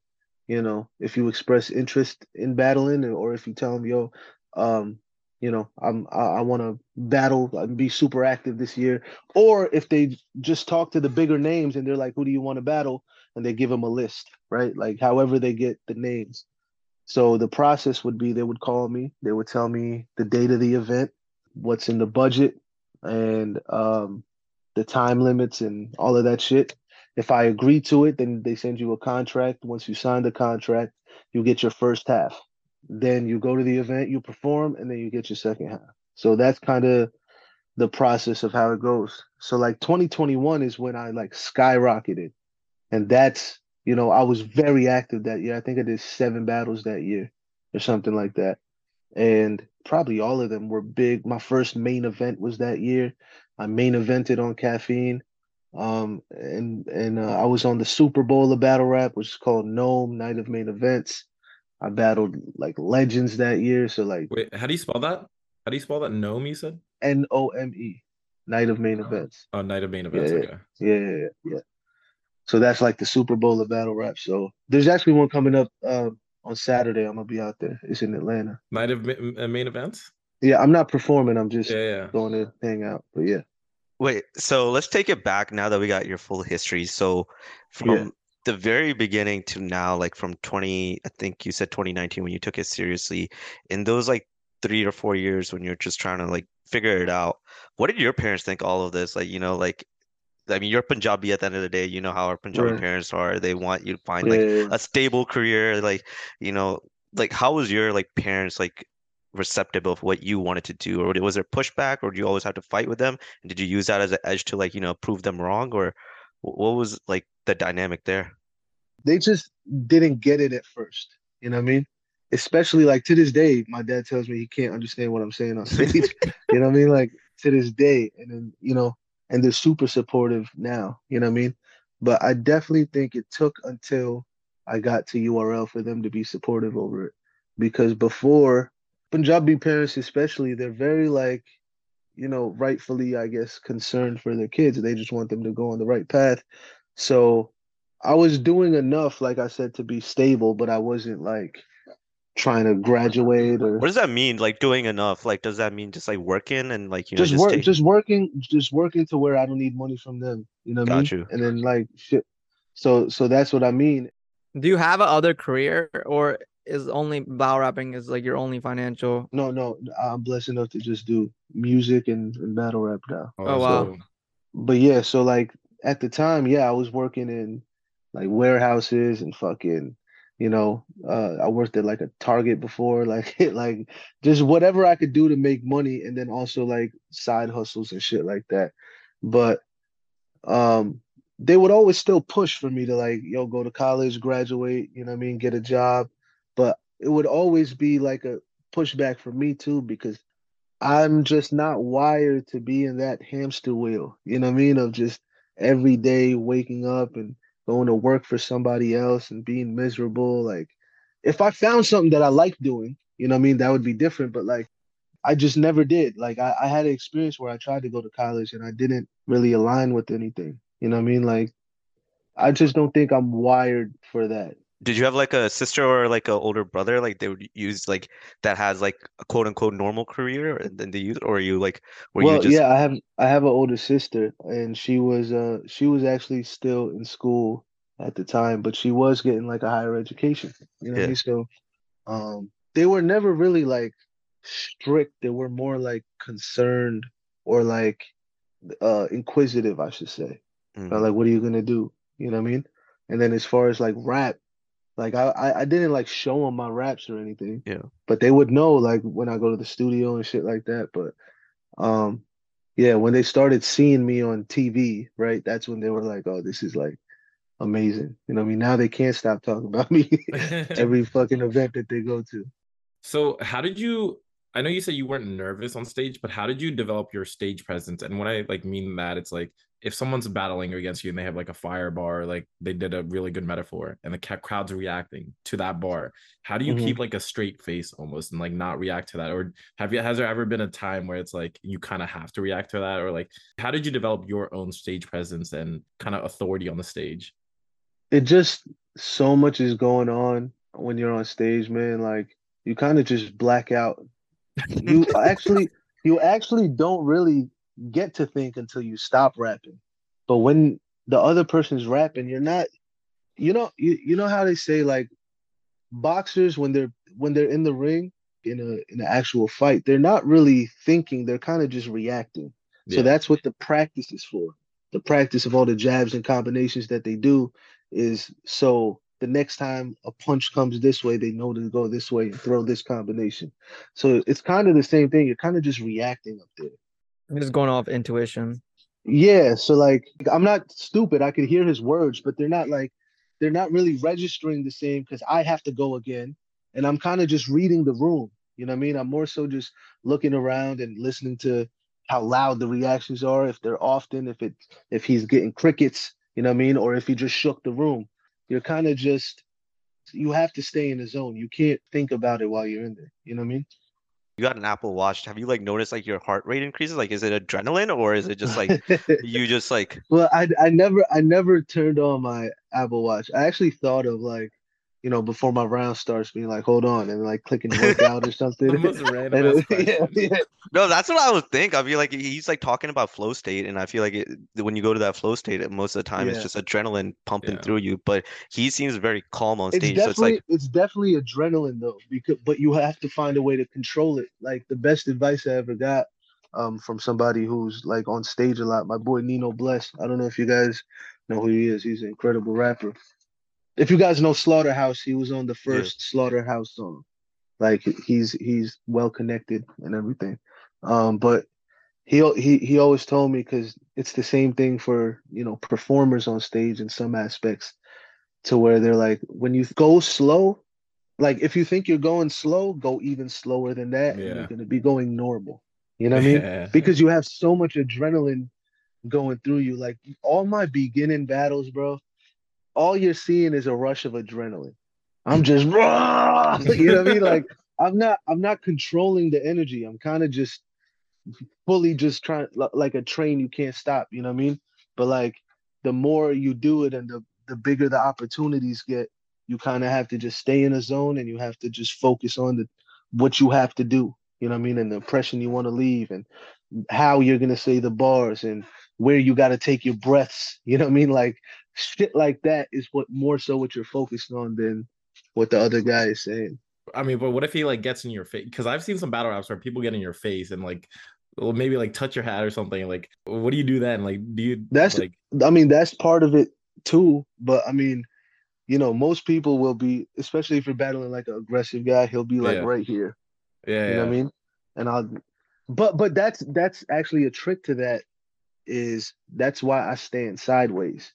you know, if you express interest in battling, or if you tell them, yo, um, you know, I'm I, I want to battle and be super active this year, or if they just talk to the bigger names and they're like, who do you want to battle, and they give them a list, right? Like however they get the names. So the process would be they would call me, they would tell me the date of the event, what's in the budget, and um, the time limits and all of that shit. If I agree to it, then they send you a contract. Once you sign the contract, you get your first half. Then you go to the event, you perform, and then you get your second half. So that's kind of the process of how it goes. So like 2021 is when I like skyrocketed. And that's, you know, I was very active that year. I think I did seven battles that year or something like that. And probably all of them were big. My first main event was that year. I main evented on caffeine. Um, and and uh, I was on the Super Bowl of battle rap, which is called NOME Night of Main Events. I battled like legends that year. So like, wait, how do you spell that? How do you spell that? NOME, you said? N O M E, Night of Main Events. Oh, Night of Main Events. Yeah, okay. Yeah, yeah, yeah. So that's like the Super Bowl of battle rap. So there's actually one coming up uh, on Saturday. I'm gonna be out there. It's in Atlanta. Night of ma- Main Events. Yeah, I'm not performing. I'm just Yeah, yeah. going to hang out. But yeah. Wait, so let's take it back now that we got your full history. So from Yeah. The very beginning to now, like from 20, I think you said 2019 when you took it seriously, in those like three or four years when you're just trying to like figure it out, what did your parents think all of this? Like, you know, like I mean, you're Punjabi at the end of the day. You know how our Punjabi Right. parents are. They want you to find like yeah, a stable career, like, you know, like how was your like parents like receptive of what you wanted to do? Or was there pushback or do you always have to fight with them? And did you use that as an edge to like, you know, prove them wrong? Or what was like the dynamic there? They just didn't get it at first. You know what I mean? Especially like to this day, my dad tells me he can't understand what I'm saying on stage. you know what I mean? Like to this day. And then, you know, and they're super supportive now. You know what I mean? But I definitely think it took until I got to URL for them to be supportive over it. Because before Punjabi parents especially, they're very like, you know, rightfully, I guess, concerned for their kids. They just want them to go on the right path. So I was doing enough, like I said, to be stable, but I wasn't like trying to graduate or What does that mean? Like doing enough? Like, does that mean just like working and like, you know, just just work, take- just working, just working to where I don't need money from them. You know what I mean? Got you. And then like shit. So so that's what I mean. Do you have a other career or is only bow rapping is like your only financial. No, no, I'm blessed enough to just do music and, and battle rap now. Oh, that's wow. dope. But yeah, so like at the time, yeah, I was working in like warehouses and fucking, you know, uh, I worked at like a Target before, like like just whatever I could do to make money, and then also like side hustles and shit like that. But um, they would always still push for me to like, yo, go to college, graduate, you know what I mean, get a job. But it would always be like a pushback for me too, because I'm just not wired to be in that hamster wheel, you know what I mean? Of just every day waking up and going to work for somebody else and being miserable. Like, if I found something that I like doing, you know what I mean, that would be different. But like, I just never did. Like, I, I had an experience where I tried to go to college and I didn't really align with anything, you know what I mean? Like, I just don't think I'm wired for that. Did you have like a sister or like a older brother like they would use like that has like a quote unquote normal career and then they use or are you like were you just yeah, I have I have an older sister and she was uh she was actually still in school at the time, but she was getting like a higher education. You know what I mean? So um they were never really like strict. They were more like concerned or like uh inquisitive, I should say. Mm. Like what are you gonna do? You know what I mean? And then as far as like rap, like I I, I didn't like show them my raps or anything. Yeah. But they would know like when I go to the studio and shit like that. But um yeah, when they started seeing me on TV, right, that's when they were like, "Oh, this is like amazing." You know what I mean? Now they can't stop talking about me every fucking event that they go to. So, how did you? I know you said you weren't nervous on stage, but how did you develop your stage presence? And when I like mean that, it's like if someone's battling against you and they have like a fire bar, like they did a really good metaphor, and the ca- crowd's reacting to that bar. How do you Mhm. keep like a straight face almost and like not react to that? Or have you? Has there ever been a time where it's like you kind of have to react to that? Or like, how did you develop your own stage presence and kind of authority on the stage? It just so much is going on when you're on stage, man. Like you kind of just black out. You actually you actually don't really get to think until you stop rapping. But when the other person's rapping, you're not you know you, you know how they say like boxers when they're when they're in the ring in a in an actual fight, they're not really thinking, they're kind of just reacting. So that's what the practice is for. The practice of all the jabs and combinations that they do is so the next time a punch comes this way, they know to go this way and throw this combination. So it's kind of the same thing. You're kind of just reacting up there. I'm just going off intuition. Yeah, so like I'm not stupid. I could hear his words, but they're not like they're not really registering the same because I have to go again. And I'm kind of just reading the room. You know what I mean? I'm more so just looking around and listening to how loud the reactions are, if they're often, if it if he's getting crickets, you know what I mean, or if he just shook the room. You're kind of just you have to stay in the zone. You can't think about it while you're in there. You know what I mean? You got an Apple Watch have you like noticed like your heart rate increases like is it adrenaline or is it just like you just like Well, I I never I never turned on my Apple Watch. I actually thought of like, you know, before my round starts, being like, hold on, and like clicking workout or something. The most random And, yeah, yeah. No, that's what I would think. I feel like he's like talking about flow state, and I feel like it, when you go to that flow state, most of the time it's just adrenaline pumping Yeah. through you. But he seems very calm on It's stage, so it's definitely like, it's definitely adrenaline though, because but you have to find a way to control it. Like the best advice I ever got um from somebody who's like on stage a lot, my boy Nino Bless. I don't know if you guys know who he is. He's an incredible rapper. If you guys know Slaughterhouse, he was on the Yeah. first Slaughterhouse song. Like he's he's well connected and everything. Um, but he he he always told me because it's the same thing for you know performers on stage in some aspects, to where they're like when you go slow, like if you think you're going slow, go even slower than that, and Yeah. you're gonna be going normal. You know what I mean? Yeah. Because you have so much adrenaline going through you. Like all my beginning battles, bro, all you're seeing is a rush of adrenaline. I'm just raw. You know what I mean? Like I'm not I'm not controlling the energy. I'm kind of just fully just trying like a train you can't stop, you know what I mean? But like the more you do it and the the bigger the opportunities get, you kind of have to just stay in a zone and you have to just focus on the what you have to do, you know what I mean? And the impression you want to leave and how you're gonna say the bars and where you got to take your breaths, you know what I mean? Like shit like that is what more so what you're focused on than what the other guy is saying. I mean, but what if he like gets in your face? Because I've seen some battle raps where people get in your face and like, well, maybe like touch your hat or something. Like, what do you do then? Like, do you That's like? I mean, that's part of it too. But I mean, you know, most people will be, especially if you're battling like an aggressive guy, he'll be like Yeah. right here. Yeah, You know what I mean? And I'll, but but that's that's actually a trick to that. Is that's why I stand sideways,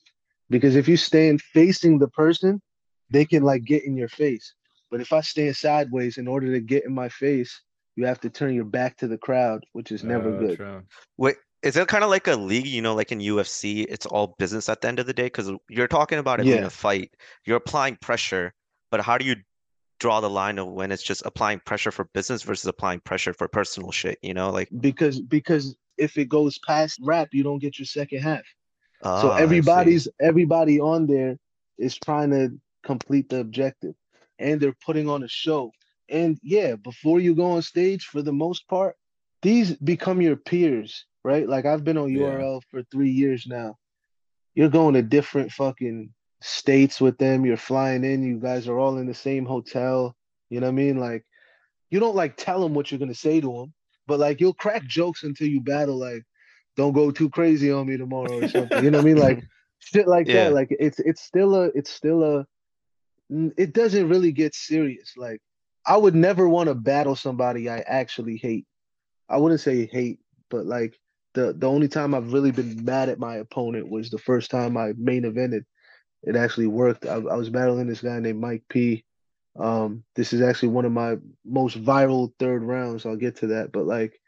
because if you stand facing the person, they can like get in your face. But if I stand sideways, in order to get in my face, you have to turn your back to the crowd, which is never Uh, good. true. Wait, is it kind of like a league, you know, like in UFC, it's all business at the end of the day? Because you're talking about it being a fight, you're applying pressure, but how do you draw the line of when it's just applying pressure for business versus applying pressure for personal shit, you know? Like, Because because if it goes past rap, you don't get your second half. So ah, everybody's everybody on there is trying to complete the objective and they're putting on a show. And yeah, before you go on stage, for the most part, these become your peers, right? Like I've been on Yeah. URL for three years now. You're going to different fucking states with them. You're flying in. You guys are all in the same hotel. You know what I mean? Like you don't like tell them what you're gonna say to them, but like you'll crack jokes until you battle. Like, don't go too crazy on me tomorrow or something. You know what I mean? Like shit like Yeah. that. Like it's it's still a it's still a it doesn't really get serious. Like I would never want to battle somebody I actually hate. I wouldn't say hate, but like the the only time I've really been mad at my opponent was the first time I main evented. It actually worked. I, I was battling this guy named Mike P. Um, this is actually one of my most viral third rounds. I'll get to that, but like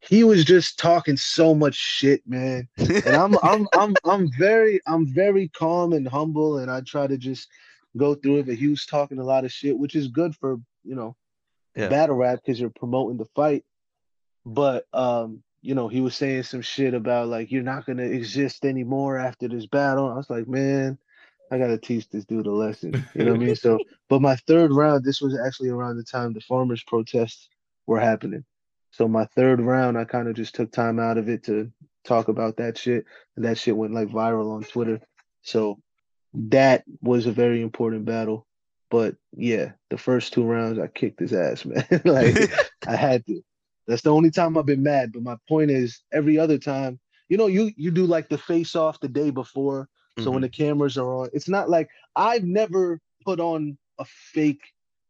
he was just talking so much shit, man. And I'm I'm I'm I'm very I'm very calm and humble, and I try to just go through it. But he was talking a lot of shit, which is good for you know Yeah. battle rap because you're promoting the fight. But um, you know, he was saying some shit about like you're not gonna exist anymore after this battle. I was like, man, I gotta teach this dude a lesson. You know what I mean? So, but my third round, this was actually around the time the farmers' protests were happening. So my third round, I kind of just took time out of it to talk about that shit, and that shit went like viral on Twitter. So that was a very important battle. But yeah, the first two rounds, I kicked his ass, man. like I had to. That's the only time I've been mad. But my point is, every other time, you know, you you do like the face off the day before. So when mm-hmm. the cameras are on, it's not like I've never put on a fake,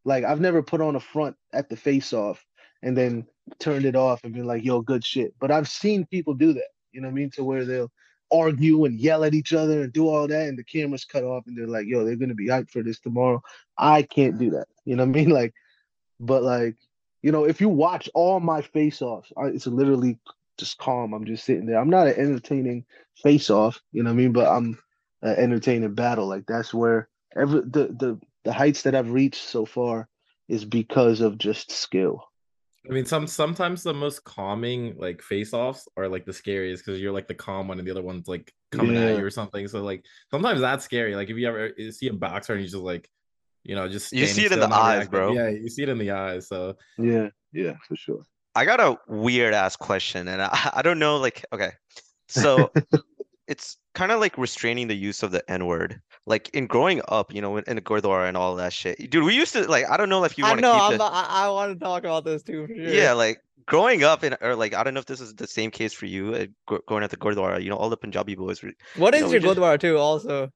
like I've never put on a front at the face off and then turned it off and been like, yo, good shit. But I've seen people do that, you know what I mean? To where they'll argue and yell at each other and do all that, and the camera's cut off, and they're like, yo, they're gonna be hyped for this tomorrow. I can't do that, you know what I mean? Like, but like, you know, if you watch all my face offs, it's literally just calm. I'm just sitting there. I'm not an entertaining face off, you know what I mean? But I'm an entertaining battle. Like that's where every the the the heights that I've reached so far is because of just skill. I mean, some sometimes the most calming like face-offs are like the scariest because you're like the calm one and the other one's like coming at you or something. So like sometimes that's scary. Like if you ever you see a boxer and he's just like, you know, just You see it in the eyes, reacting. bro. Yeah, you see it in the eyes. So Yeah, yeah, for sure. I got a weird ass question, and I, I don't know, like, okay, so it's kind of like restraining the use of the N word. Like in growing up, you know, in, in the Gurdwara and all that shit. Dude, we used to like, I don't know if you want to know. keep I'm it. not, I, I want to talk about this too. For sure. Yeah, like growing up in, or like, I don't know if this is the same case for you, uh, gr- growing at the Gurdwara. You know, all the Punjabi boys. Were, What you is know, we your just- Gurdwara too? Also,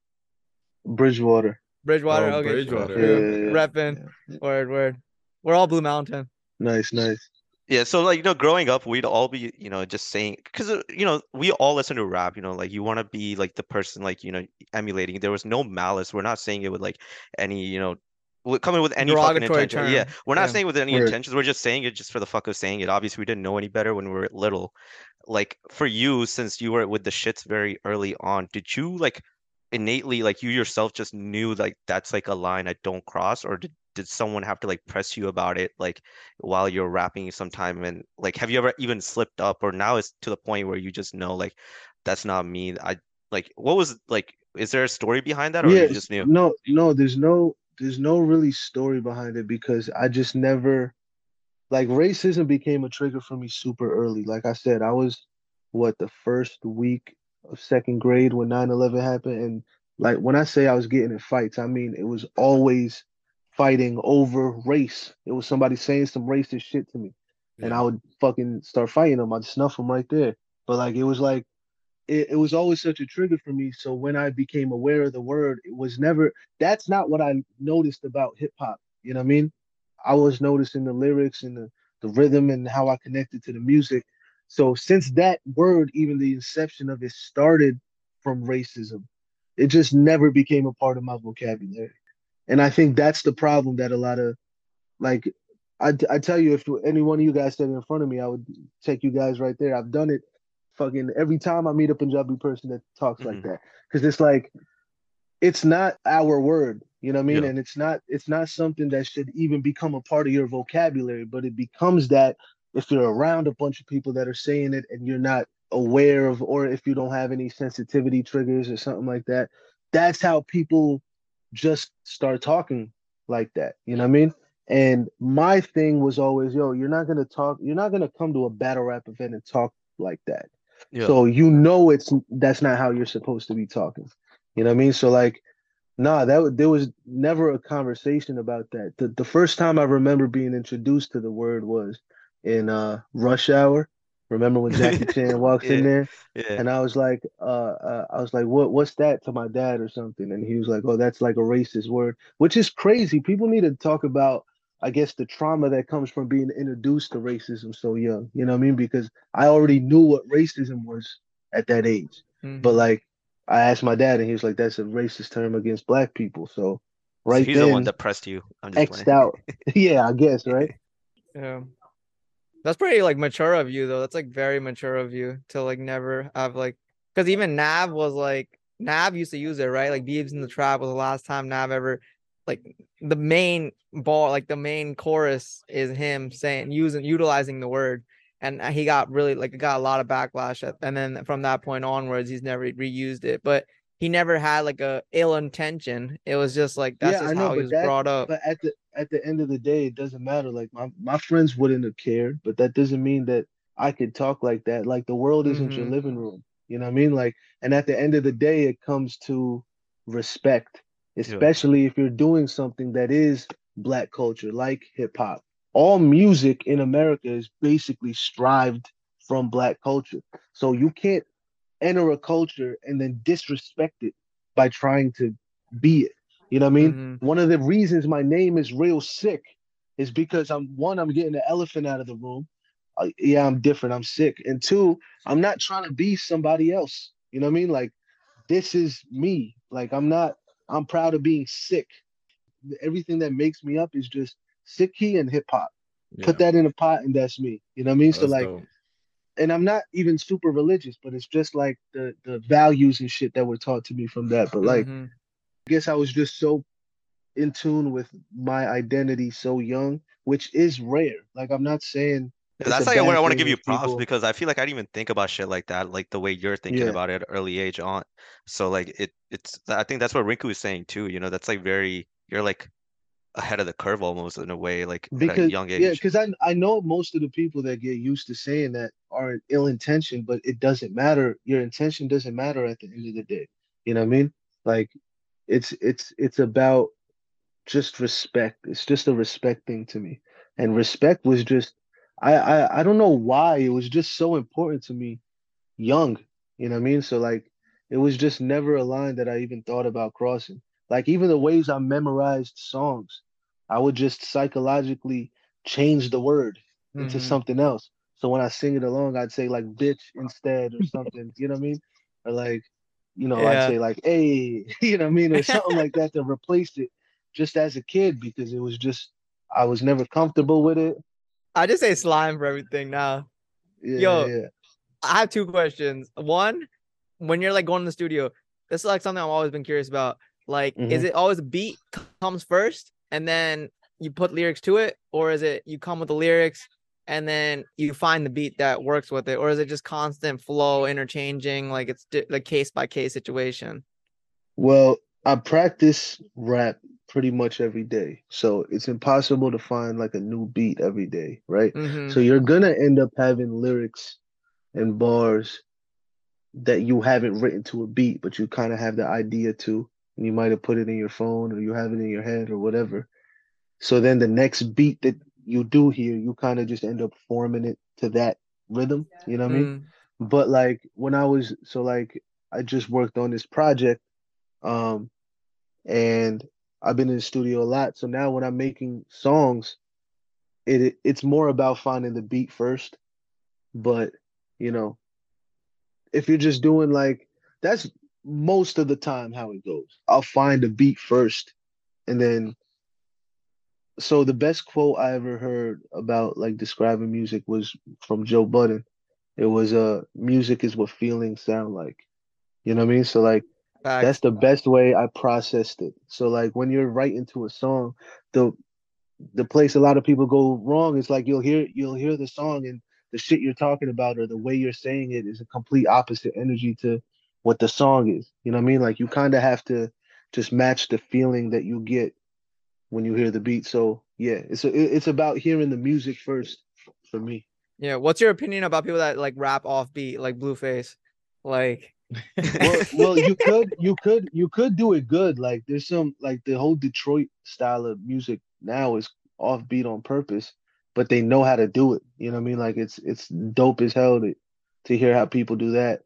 Bridgewater. Bridgewater. Oh, okay, Bridgewater. true. Yeah, yeah, Reppin'. Word, word. We're all Blue Mountain. Nice, nice. Yeah, so like, you know, growing up, we'd all be, you know, just saying, because, uh, you know, we all listen to rap, you know, like you want to be like the person, like, you know, emulating. There was no malice. We're not saying it with like any, you know, with- coming with any fucking Derogatory intention. Yeah, we're not Yeah. saying with any Word. intentions. We're just saying it just for the fuck of saying it. Obviously, we didn't know any better when we were little. Like for you, since you were with the shits very early on, did you like innately, like you yourself just knew like that's like a line I don't cross, or did did someone have to like press you about it like while you're rapping sometime? And like have you ever even slipped up or now it's to the point where you just know like that's not me. I like what was like is there a story behind that or you Yeah, just knew? No, no, there's no there's no really story behind it because I just never like racism became a trigger for me super early. Like I said, I was what the first week of second grade when 9/11 happened and like when I say I was getting in fights, I mean it was always fighting over race. It was somebody saying some racist shit to me, and I would fucking start fighting them. I'd snuff them right there. But like it was like it, it was always such a trigger for me. So when I became aware of the word, it was never that's not what I noticed about hip hop. You know what I mean? I was noticing the lyrics and the, the rhythm and how I connected to the music. So since that word, even the inception of it started from racism, it just never became a part of my vocabulary. And I think that's the problem that a lot of like I, I tell you if any one of you guys said in front of me, I would take you guys right there. I've done it fucking every time I meet a Punjabi person that talks like Mhm. that. Cause it's like it's not our word, you know what I mean? Yeah. And it's not it's not something that should even become a part of your vocabulary, but it becomes that if you're around a bunch of people that are saying it and you're not aware of or if you don't have any sensitivity triggers or something like that, that's how people just start talking like that. You know what I mean? And my thing was always, yo, you're not gonna talk, you're not gonna come to a battle rap event and talk like that. Yeah. So you know it's that's not how you're supposed to be talking. You know what I mean? So like, nah, that there was never a conversation about that. The the first time I remember being introduced to the word was in uh Rush Hour. Remember when Jackie Chan walks in there? yeah. And I was like, uh, uh, I was like, what, what's that to my dad or something? And he was like, oh, that's like a racist word, which is crazy. People need to talk about, I guess, the trauma that comes from being introduced to racism so young. You know what I mean? Because I already knew what racism was at that age. Mhm. But like, I asked my dad, and he was like, that's a racist term against black people. So So right he's then, the one that pressed you. I'm just X'd out. yeah, I guess, right? Yeah. That's pretty like mature of you though. That's like very mature of you to like never have like because even Nav was like Nav used to use it, right? Like Beibs in the Trap was the last time Nav ever like the main ball, like the main chorus is him saying using utilizing the word. And uh, he got really like got a lot of backlash at, and then from that point onwards he's never reused it. But he never had like a ill intention. It was just like that's Yeah, just know, how he was that- brought up. But at the at the end of the day, it doesn't matter. Like my my friends wouldn't have cared, but that doesn't mean that I could talk like that. Like the world isn't your Mhm. living room. You know what I mean? Like, and at the end of the day, it comes to respect, especially if you're doing something that is black culture, like hip hop. All music in America is basically strived from black culture. So you can't enter a culture and then disrespect it by trying to be it. You know what I mean? Mhm. One of the reasons my name is Real Sikh is because I'm one, I'm getting the elephant out of the room. Uh, yeah, I'm different. I'm Sikh. And two, I'm not trying to be somebody else. You know what I mean? Like this is me. Like I'm not. I'm proud of being Sikh. Everything that makes me up is just Sikhi and hip hop. Put that in a pot, and that's me. You know what I mean? so like, dope. and I'm not even super religious, but it's just like the the values and shit that were taught to me from that. But like. Mhm. I guess I was just so in tune with my identity so young, which is rare. Like I'm not saying that's like bad I want to give you props people- because I feel like I didn't even think about shit like that, like the way you're thinking Yeah. about it at early age on. So like it it's I think that's what Rinku is saying too, you know, that's like very you're like ahead of the curve almost in a way, like at a because young yeah, because I I know most of the people that get used to saying that are ill intentioned, but it doesn't matter. Your intention doesn't matter at the end of the day. You know what I mean? Like it's it's it's about just respect. It's just a respect thing to me. And respect was just I I, I don't know why it was just so important to me young. You know what I mean? So like it was just never a line that I even thought about crossing. Like even the ways I memorized songs, I would just psychologically change the word into Mhm. something else. So when I sing it along, I'd say like bitch instead or something. you know what I mean? Or like, you know, Yeah. I'd say like, hey, you know what I mean? Or something like that to replace it just as a kid because it was just I was never comfortable with it. I just say slime for everything now. Yeah, Yo, yeah. I have two questions. One, when you're like going to the studio, this is like something I've always been curious about. Like, is Mhm. it always beat comes first and then you put lyrics to it, or is it you come with the lyrics and then you find the beat that works with it, or is it just constant flow, interchanging, like it's di- like case by case situation? Well, I practice rap pretty much every day. So it's impossible to find like a new beat every day, right? Mhm. So you're gonna end up having lyrics and bars that you haven't written to a beat, but you kind of have the idea to, and you might have put it in your phone or you have it in your head or whatever. So then the next beat that you do here, you kind of just end up forming it to that rhythm. You know what I mean? Mm. But like when I was so like I just worked on this project, um, and I've been in the studio a lot. So now when I'm making songs, it, it it's more about finding the beat first. But you know, if you're just doing like that's most of the time how it goes. I'll find a beat first, and then. So the best quote I ever heard about like describing music was from Joe Budden. It was uh music is what feelings sound like. You know what I mean? So like Facts. that's the best way I processed it. So like when you're writing to a song, the the place a lot of people go wrong is like you'll hear you'll hear the song and the shit you're talking about or the way you're saying it is a complete opposite energy to what the song is. You know what I mean? Like you kind of have to just match the feeling that you get when you hear the beat. So yeah, it's a, it's about hearing the music first for me. Yeah. What's your opinion about people that like rap off beat, like Blueface? Like, well, well, you could, you could, you could do it good. Like there's some, like the whole Detroit style of music now is offbeat on purpose, but they know how to do it. You know what I mean? Like it's it's dope as hell to to hear how people do that.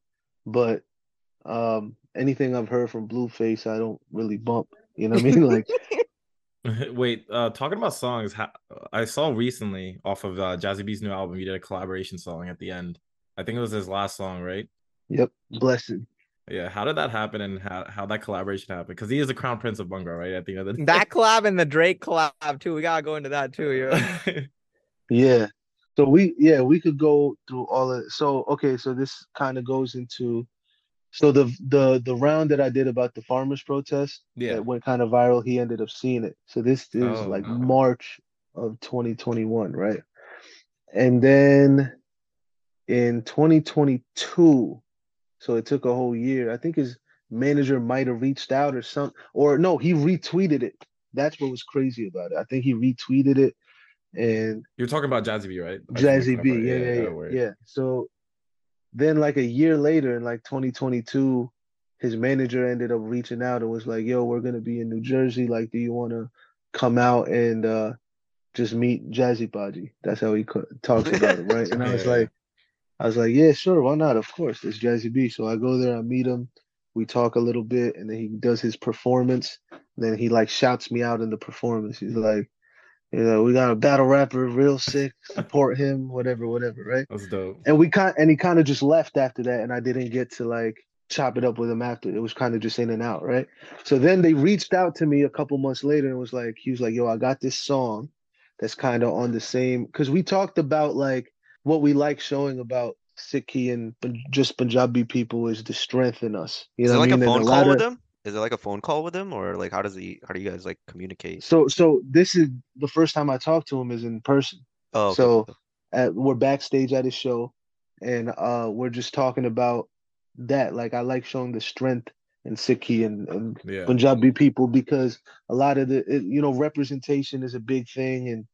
But um, anything I've heard from Blueface, I don't really bump. You know what I mean? Like Wait, uh, talking about songs, I saw recently off of uh, Jazzy B's new album, he did a collaboration song at the end. I think it was his last song, right? yep, blessing. Yeah. How did that happen, and how how that collaboration happened? Because he is the crown prince of Bhangra, right? At the end of the that collab and the Drake collab too. We gotta go into that too, yo. day. Yeah. So we yeah, we could go through all of so okay, so this kind of goes into so the the the round that I did about the farmers protest yeah. that went kind of viral, he ended up seeing it. So this is Oh, like no. March of 2021, right? And then in 2022, so it took a whole year. I think his manager might have reached out or some or no, he retweeted it. That's what was crazy about it. I think he retweeted it and You're talking about Jazzy B, right? I just wanna Jazzy B, yeah, yeah, yeah, yeah. So then, like a year later, in like 2022, his manager ended up reaching out and was like, "Yo, we're gonna be in New Jersey. Like, do you want to come out and uh just meet Jazzy Baji?" That's how he co- talks about it, right? And I was like, I was like, "Yeah, sure, why not? Of course, it's Jazzy B." So I go there, I meet him, we talk a little bit, and then he does his performance. and then he like shouts me out in the performance. He's like. You know, we got a battle rapper, Real Sikh. Support him, whatever, whatever, right? That's dope. And we kind and he kind of just left after that, and I didn't get to like chop it up with him after. It was kind of just in and out, right? So then they reached out to me a couple months later and was like, he was like, "Yo, I got this song that's kind of on the same." Because we talked about like what we like showing about Sikhi and just Punjabi people is the strength in us. You Is know it like I mean? a And phone lot call with of- him? Is it like a phone call with him, or like how does he? How do you guys like communicate? So so this is the first time I talked to him is in person. Oh, okay. So at, we're backstage at his show, and uh, we're just talking about that. Like I like showing the strength in Sikhi and, and Yeah. Punjabi people because a lot of the it, you know representation is a big thing, and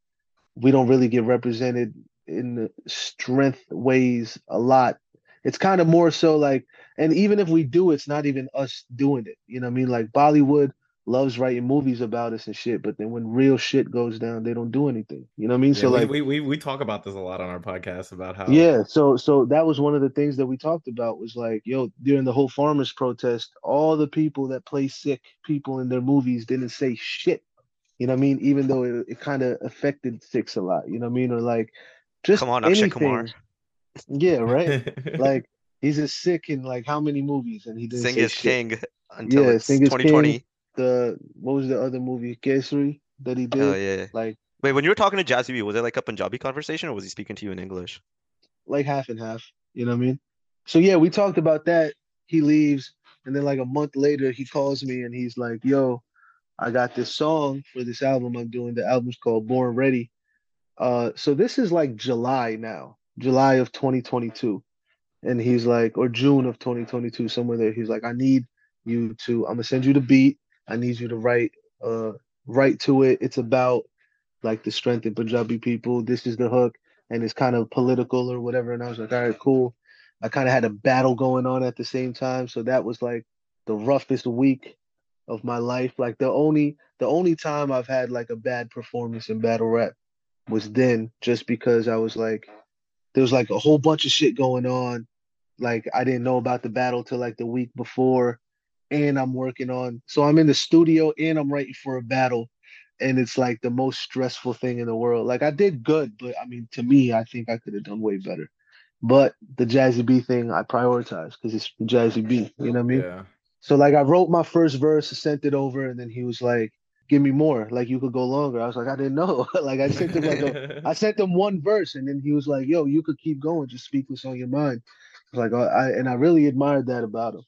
we don't really get represented in the strength ways a lot. It's kind of more so like, and even if we do, it's not even us doing it. You know what I mean? Like Bollywood loves writing movies about us and shit, but then when real shit goes down, they don't do anything. You know what I mean? Yeah, so we, like, we, we we talk about this a lot on our podcast about how yeah, so so that was one of the things that we talked about was like, yo, during the whole farmers protest, all the people that play Sikh people in their movies didn't say shit. You know what I mean? Even though it, it kind of affected Sikhs a lot, you know what I mean? Or like just Come on, Akshay anything. Kumar. Yeah, right. like he's a Sikh in like how many movies and he didn't Singh his is shit. king until Yeah, it's Singh 2020. King. The what was the other movie? Kesari that he did? Oh yeah. Like Wait, when you were talking to Jazzy B, was it like a Punjabi conversation, or was he speaking to you in English? like half and half. You know what I mean? So yeah, we talked about that. He leaves, and then like a month later, he calls me and he's like, "Yo, I got this song for this album I'm doing. The album's called Born Ready." Uh, so this is like July now, July of 2022, and he's like, or June of 2022, somewhere there. He's like, "I need you to. I'm gonna send you the beat. I need you to write, uh, write to it. It's about like the strength in Punjabi people. This is the hook." and it's kind of political or whatever. And I was like, all right, cool. I kind of had a battle going on at the same time. So that was like the roughest week of my life. Like the only the only time I've had like a bad performance in battle rap was then, just because I was like, there was like a whole bunch of shit going on. Like I didn't know about the battle till like the week before, and I'm working on. So I'm in the studio and I'm writing for a battle, and it's like the most stressful thing in the world. Like I did good, but I mean, to me, I think I could have done way better. But the Jazzy B thing, I prioritize because it's Jazzy B. You know what I mean? Yeah. So like I wrote my first verse, sent it over, and then he was like, "Give me more. Like you could go longer." I was like, "I didn't know." like I sent him like a, I sent him one verse, and then he was like, "Yo, you could keep going. Just speak what's on your mind." I was like, oh, I and I really admired that about him.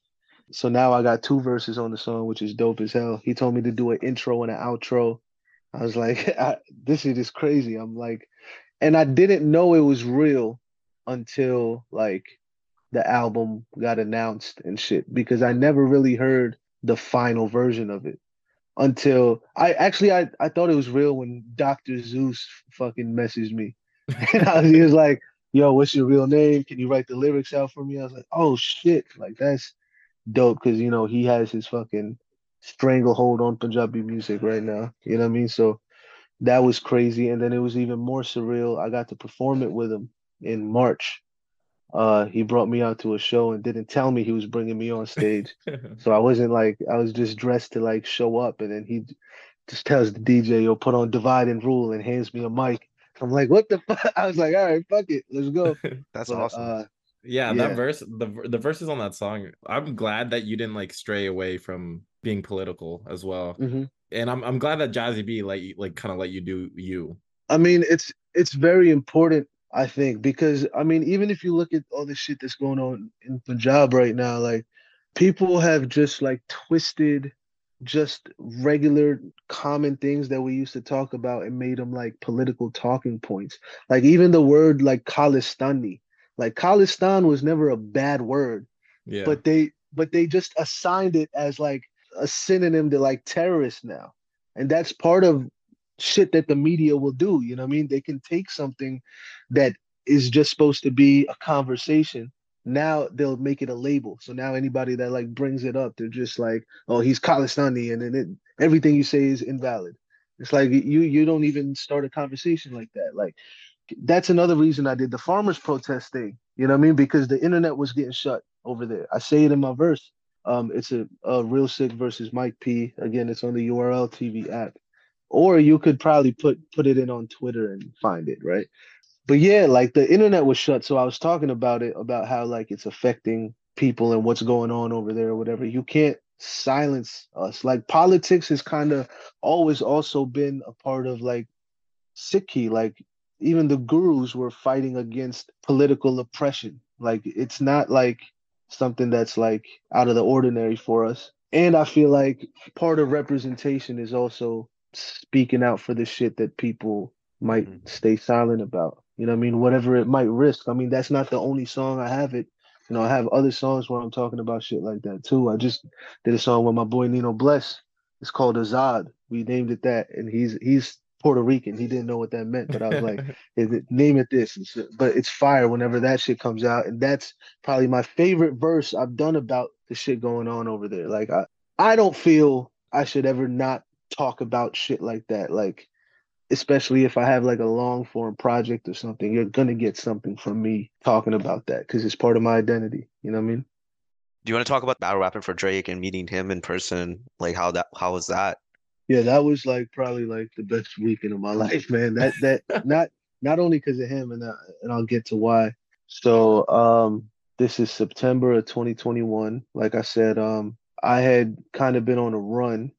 So now I got two verses on the song, which is dope as hell. He told me to do an intro and an outro. I was like, I, "This shit is crazy." I'm like, and I didn't know it was real until like the album got announced and shit because I never really heard the final version of it until I actually I, I thought it was real when Dr. Zeus fucking messaged me. and I, he was like, yo, what's your real name? Can you write the lyrics out for me? I was like, oh shit, like that's dope because you know he has his fucking stranglehold on Punjabi music right now. You know what I mean? So that was crazy. And then it was even more surreal. I got to perform it with him in March. Uh, he brought me out to a show and didn't tell me he was bringing me on stage. so I wasn't like I was just dressed to like show up, and then he just tells the DJ, "Yo, put on Divide and Rule," and hands me a mic. I'm like, "What the fuck?" I was like, "All right, fuck it, let's go." That's But, awesome. Uh, yeah, Yeah. that verse, the the verses on that song. I'm glad that you didn't like stray away from being political as well, mhm. and I'm I'm glad that Jazzy B like like kind of let you do you. I mean, it's it's very important, I think, because I mean, even if you look at all the shit that's going on in Punjab right now, like people have just like twisted just regular common things that we used to talk about and made them like political talking points. Like even the word like Khalistani, like Khalistan was never a bad word, Yeah, but they but they just assigned it as like a synonym to like terrorist now and that's part of shit that the media will do you know what i mean they can take something that is just supposed to be a conversation now they'll make it a label so now anybody that like brings it up they're just like oh he's Khalistani and then it, everything you say is invalid it's like you you don't even start a conversation like that like that's another reason I did the farmers protest thing. You know what I mean? Because the internet was getting shut over there. I say it in my verse. Um, it's a, a Real Sikh versus Mike P. Again, it's on the URL TV app, or you could probably put put it in on Twitter and find it, right? But yeah, like the internet was shut, so I was talking about it about how like it's affecting people and what's going on over there or whatever. You can't silence us. Like politics has kind of always also been a part of like Sikhi. Like even the gurus were fighting against political oppression. Like it's not like something that's like out of the ordinary for us. And I feel like part of representation is also speaking out for the shit that people might Mhm. stay silent about. You know what I mean? Whatever it might risk. I mean, that's not the only song I have it. You know, I have other songs where I'm talking about shit like that too. I just did a song with my boy Nino Bless. It's called Azad. We named it that, and he's he's Puerto Rican. He didn't know what that meant, but I was like, is it, name it this. But it's fire whenever that shit comes out, and that's probably my favorite verse I've done about the shit going on over there. Like I, I don't feel I should ever not talk about shit like that. Like, especially if I have like a long form project or something, you're gonna get something from me talking about that because it's part of my identity. You know what I mean? Do you want to talk about battle rapping for Drake and meeting him in person? Like how that how was that? Yeah, that was like probably like the best weekend of my life, man. That that not not only because of him, and uh, and I'll get to why. So um, this is September of 2021. Like I said, um, I had kind of been on a run.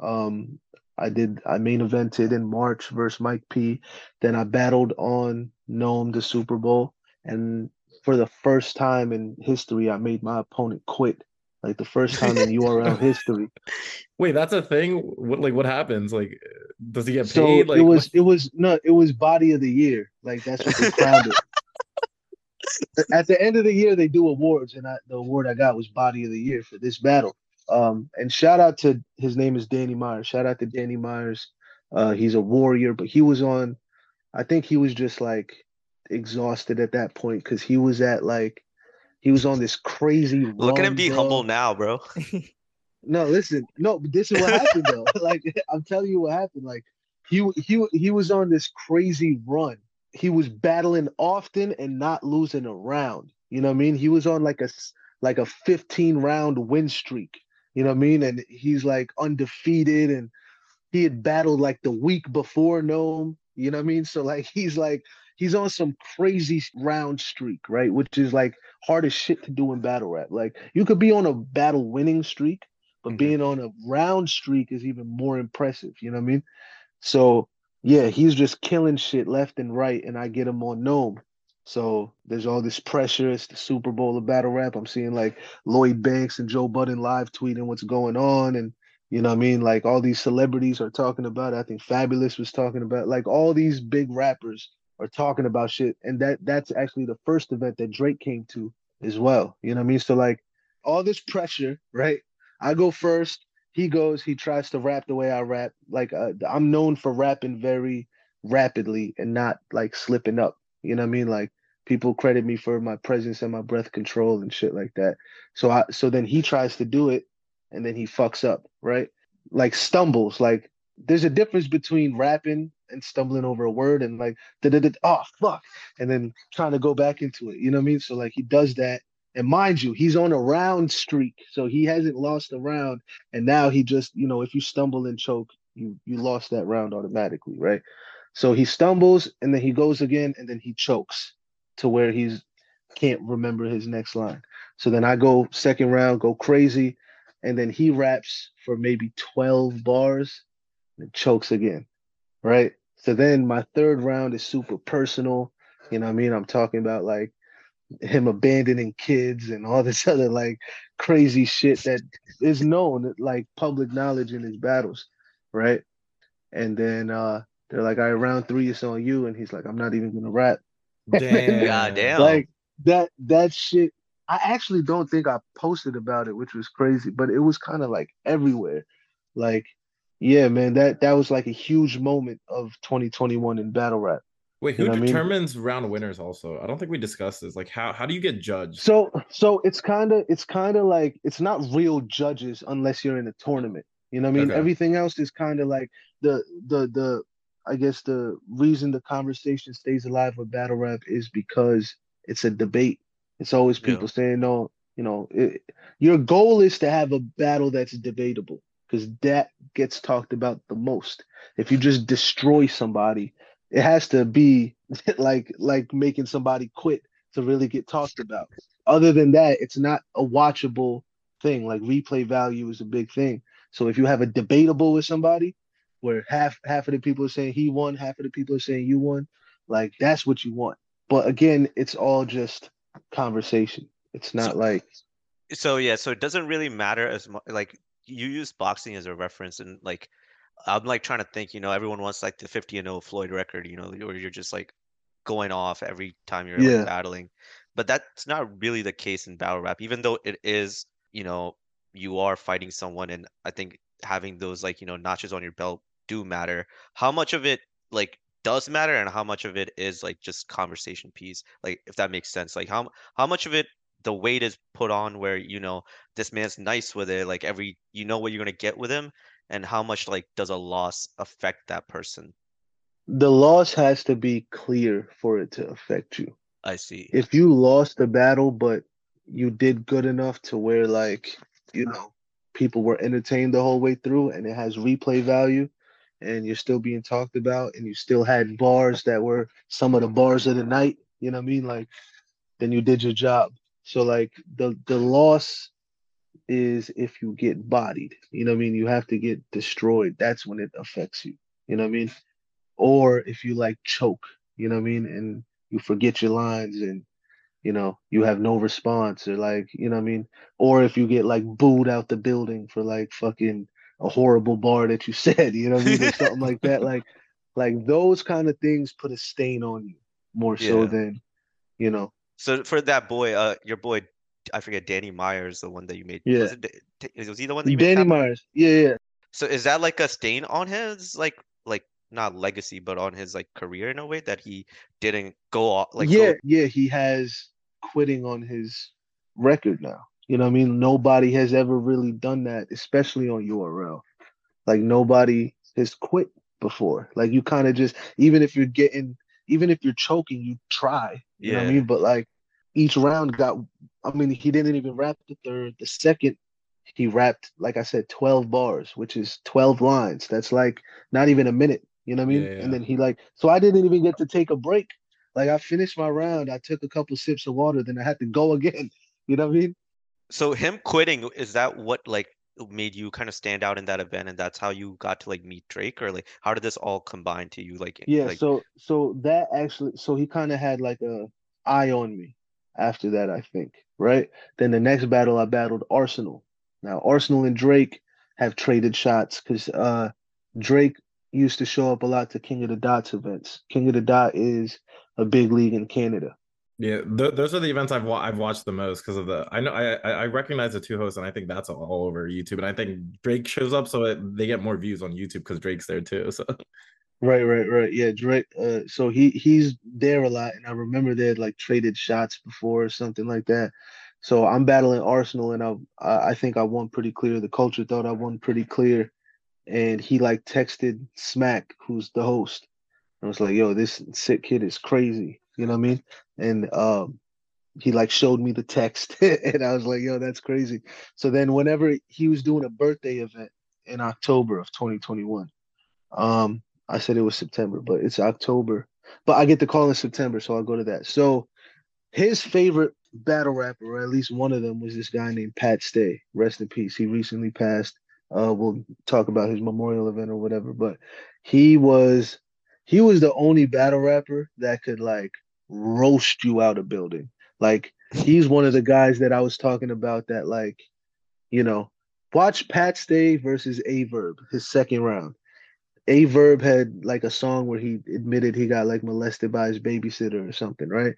Um, I did I main evented in March versus Mike P. Then I battled on NOME the Super Bowl, and for the first time in history, I made my opponent quit. Like the first time in URL history. Wait, that's a thing. What like what happens? Like, does he get So paid? Like, it was it was no it was body of the year like that's what they crowned it. At the end of the year they do awards and I, the award I got was body of the year for this battle. Um and shout out to his name is Danny Myers. Shout out to Danny Myers. Uh he's a warrior, but he was on I think he was just like exhausted at that point because he was at like he was on this crazy Look at him be bro. humble now, bro. No, listen. No, but this is what happened though. like I'm telling you what happened. Like he he he was on this crazy run. He was battling often and not losing a round. You know what I mean? He was on like a like a 15 round win streak. You know what I mean? And he's like undefeated and he had battled like the week before NOME. You know what I mean? So like he's like he's on some crazy round streak, right? Which is like hardest shit to do in battle rap. Like you could be on a battle winning streak, but mm-hmm. being on a round streak is even more impressive. You know what I mean? So yeah, he's just killing shit left and right, and I get him on NOME. So there's all this pressure. It's the Super Bowl of battle rap. I'm seeing like Lloyd Banks and Joe Budden live tweeting what's going on, and you know what I mean? Like all these celebrities are talking about. It. I think Fabolous was talking about. Like all these big rappers are talking about shit, and that that's actually the first event that Drake came to as well. You know what I mean? So like all this pressure, right? I go first. He goes. He tries to rap the way I rap. Like uh, I'm known for rapping very rapidly and not like slipping up. You know what I mean? Like people credit me for my presence and my breath control and shit like that. So I so then he tries to do it and then he fucks up, right? Like stumbles. Like there's a difference between rapping and stumbling over a word and like oh fuck and then trying to go back into it you know what i mean so like he does that and mind you he's on a round streak so he hasn't lost a round and now he just you know if you stumble and choke you you lost that round automatically right so he stumbles and then he goes again and then he chokes to where he's can't remember his next line so then i go second round go crazy and then he raps for maybe 12 bars and chokes again right? So then my third round is super personal. You know what I mean? I'm talking about like him abandoning kids and all this other like crazy shit that is known like public knowledge in his battles, right? And then uh they're like, all right, round three is on you, and he's like, I'm not even gonna rap. Damn, God damn. Like that that shit. I actually don't think I posted about it, which was crazy, but it was kind of like everywhere. Like yeah, man, that that was like a huge moment of 2021 in battle rap. Wait, who you know determines I mean? round winners? Also, I don't think we discussed this. Like, how how do you get judged? So so it's kind of it's kind of like it's not real judges unless you're in a tournament. You know what I mean? Okay. Everything else is kind of like the the the I guess the reason the conversation stays alive with battle rap is because it's a debate. It's always people yeah. saying no. You know, it, your goal is to have a battle that's debatable because that gets talked about the most. If you just destroy somebody, it has to be like like making somebody quit to really get talked about. Other than that, it's not a watchable thing. Like replay value is a big thing. So if you have a debatable with somebody where half half of the people are saying he won, half of the people are saying you won, like that's what you want. But again, it's all just conversation. It's not so, like so yeah, so it doesn't really matter as much like you use boxing as a reference and like I'm like trying to think, you know, everyone wants like the 50 and 0 Floyd record, you know, or you're just like going off every time you're yeah. like battling. But that's not really the case in battle rap, even though it is, you know, you are fighting someone and I think having those like, you know, notches on your belt do matter. How much of it like does matter and how much of it is like just conversation piece? Like if that makes sense. Like how how much of it the weight is put on where you know this man's nice with it like every you know what you're going to get with him and how much like does a loss affect that person the loss has to be clear for it to affect you i see if you lost the battle but you did good enough to where like you know people were entertained the whole way through and it has replay value and you're still being talked about and you still had bars that were some of the bars of the night you know what i mean like then you did your job so like the the loss is if you get bodied. You know what I mean? You have to get destroyed. That's when it affects you. You know what I mean? Or if you like choke, you know what I mean? And you forget your lines and you know, you have no response or like, you know what I mean? Or if you get like booed out the building for like fucking a horrible bar that you said, you know what I mean? Or something like that. Like like those kind of things put a stain on you more yeah. so than, you know, so for that boy, uh, your boy, I forget Danny Myers, the one that you made. Yeah. Was, it, was he the one that you Danny Myers. Yeah, yeah. So is that like a stain on his like like not legacy, but on his like career in a way that he didn't go off like Yeah, go... yeah, he has quitting on his record now. You know what I mean? Nobody has ever really done that, especially on URL. Like nobody has quit before. Like you kind of just even if you're getting even if you're choking, you try. You know what I mean? But like each round got I mean, he didn't even rap the third. The second he rapped, like I said, 12 bars, which is 12 lines. That's like not even a minute. You know what I mean? Yeah, yeah. And then he like so I didn't even get to take a break. Like I finished my round, I took a couple sips of water, then I had to go again. You know what I mean? So him quitting, is that what like made you kind of stand out in that event and that's how you got to like meet Drake or like how did this all combine to you like Yeah, like so so that actually so he kind of had like a eye on me after that, I think, right? Then the next battle I battled Arsonal. Now Arsonal and Drake have traded shots because uh Drake used to show up a lot to King of the Dots events. King of the Dot is a big league in Canada. Yeah, th- those are the events I've wa- I've watched the most because of the I know I I recognize the two hosts and I think that's all, over YouTube and I think Drake shows up so it, they get more views on YouTube because Drake's there too. So Right, right, right. Yeah, Drake. Uh, so he he's there a lot, and I remember they had like traded shots before or something like that. So I'm battling Arsonal, and I I think I won pretty clear. The culture thought I won pretty clear, and he like texted Smack, who's the host, and was like, "Yo, this Sikh kid is crazy." You know what I mean? And um, he like showed me the text, and I was like, "Yo, that's crazy." So then, whenever he was doing a birthday event in October of 2021, um, I said it was September, but it's October. But I get the call in September, so I'll go to that. So his favorite battle rapper, or at least one of them, was this guy named Pat Stay. Rest in peace. He recently passed. Uh, we'll talk about his memorial event or whatever. But he was he was the only battle rapper that could like roast you out of building. Like he's one of the guys that I was talking about that like, you know, watch Pat Stay versus Averb, his second round. Averb had like a song where he admitted he got like molested by his babysitter or something, right?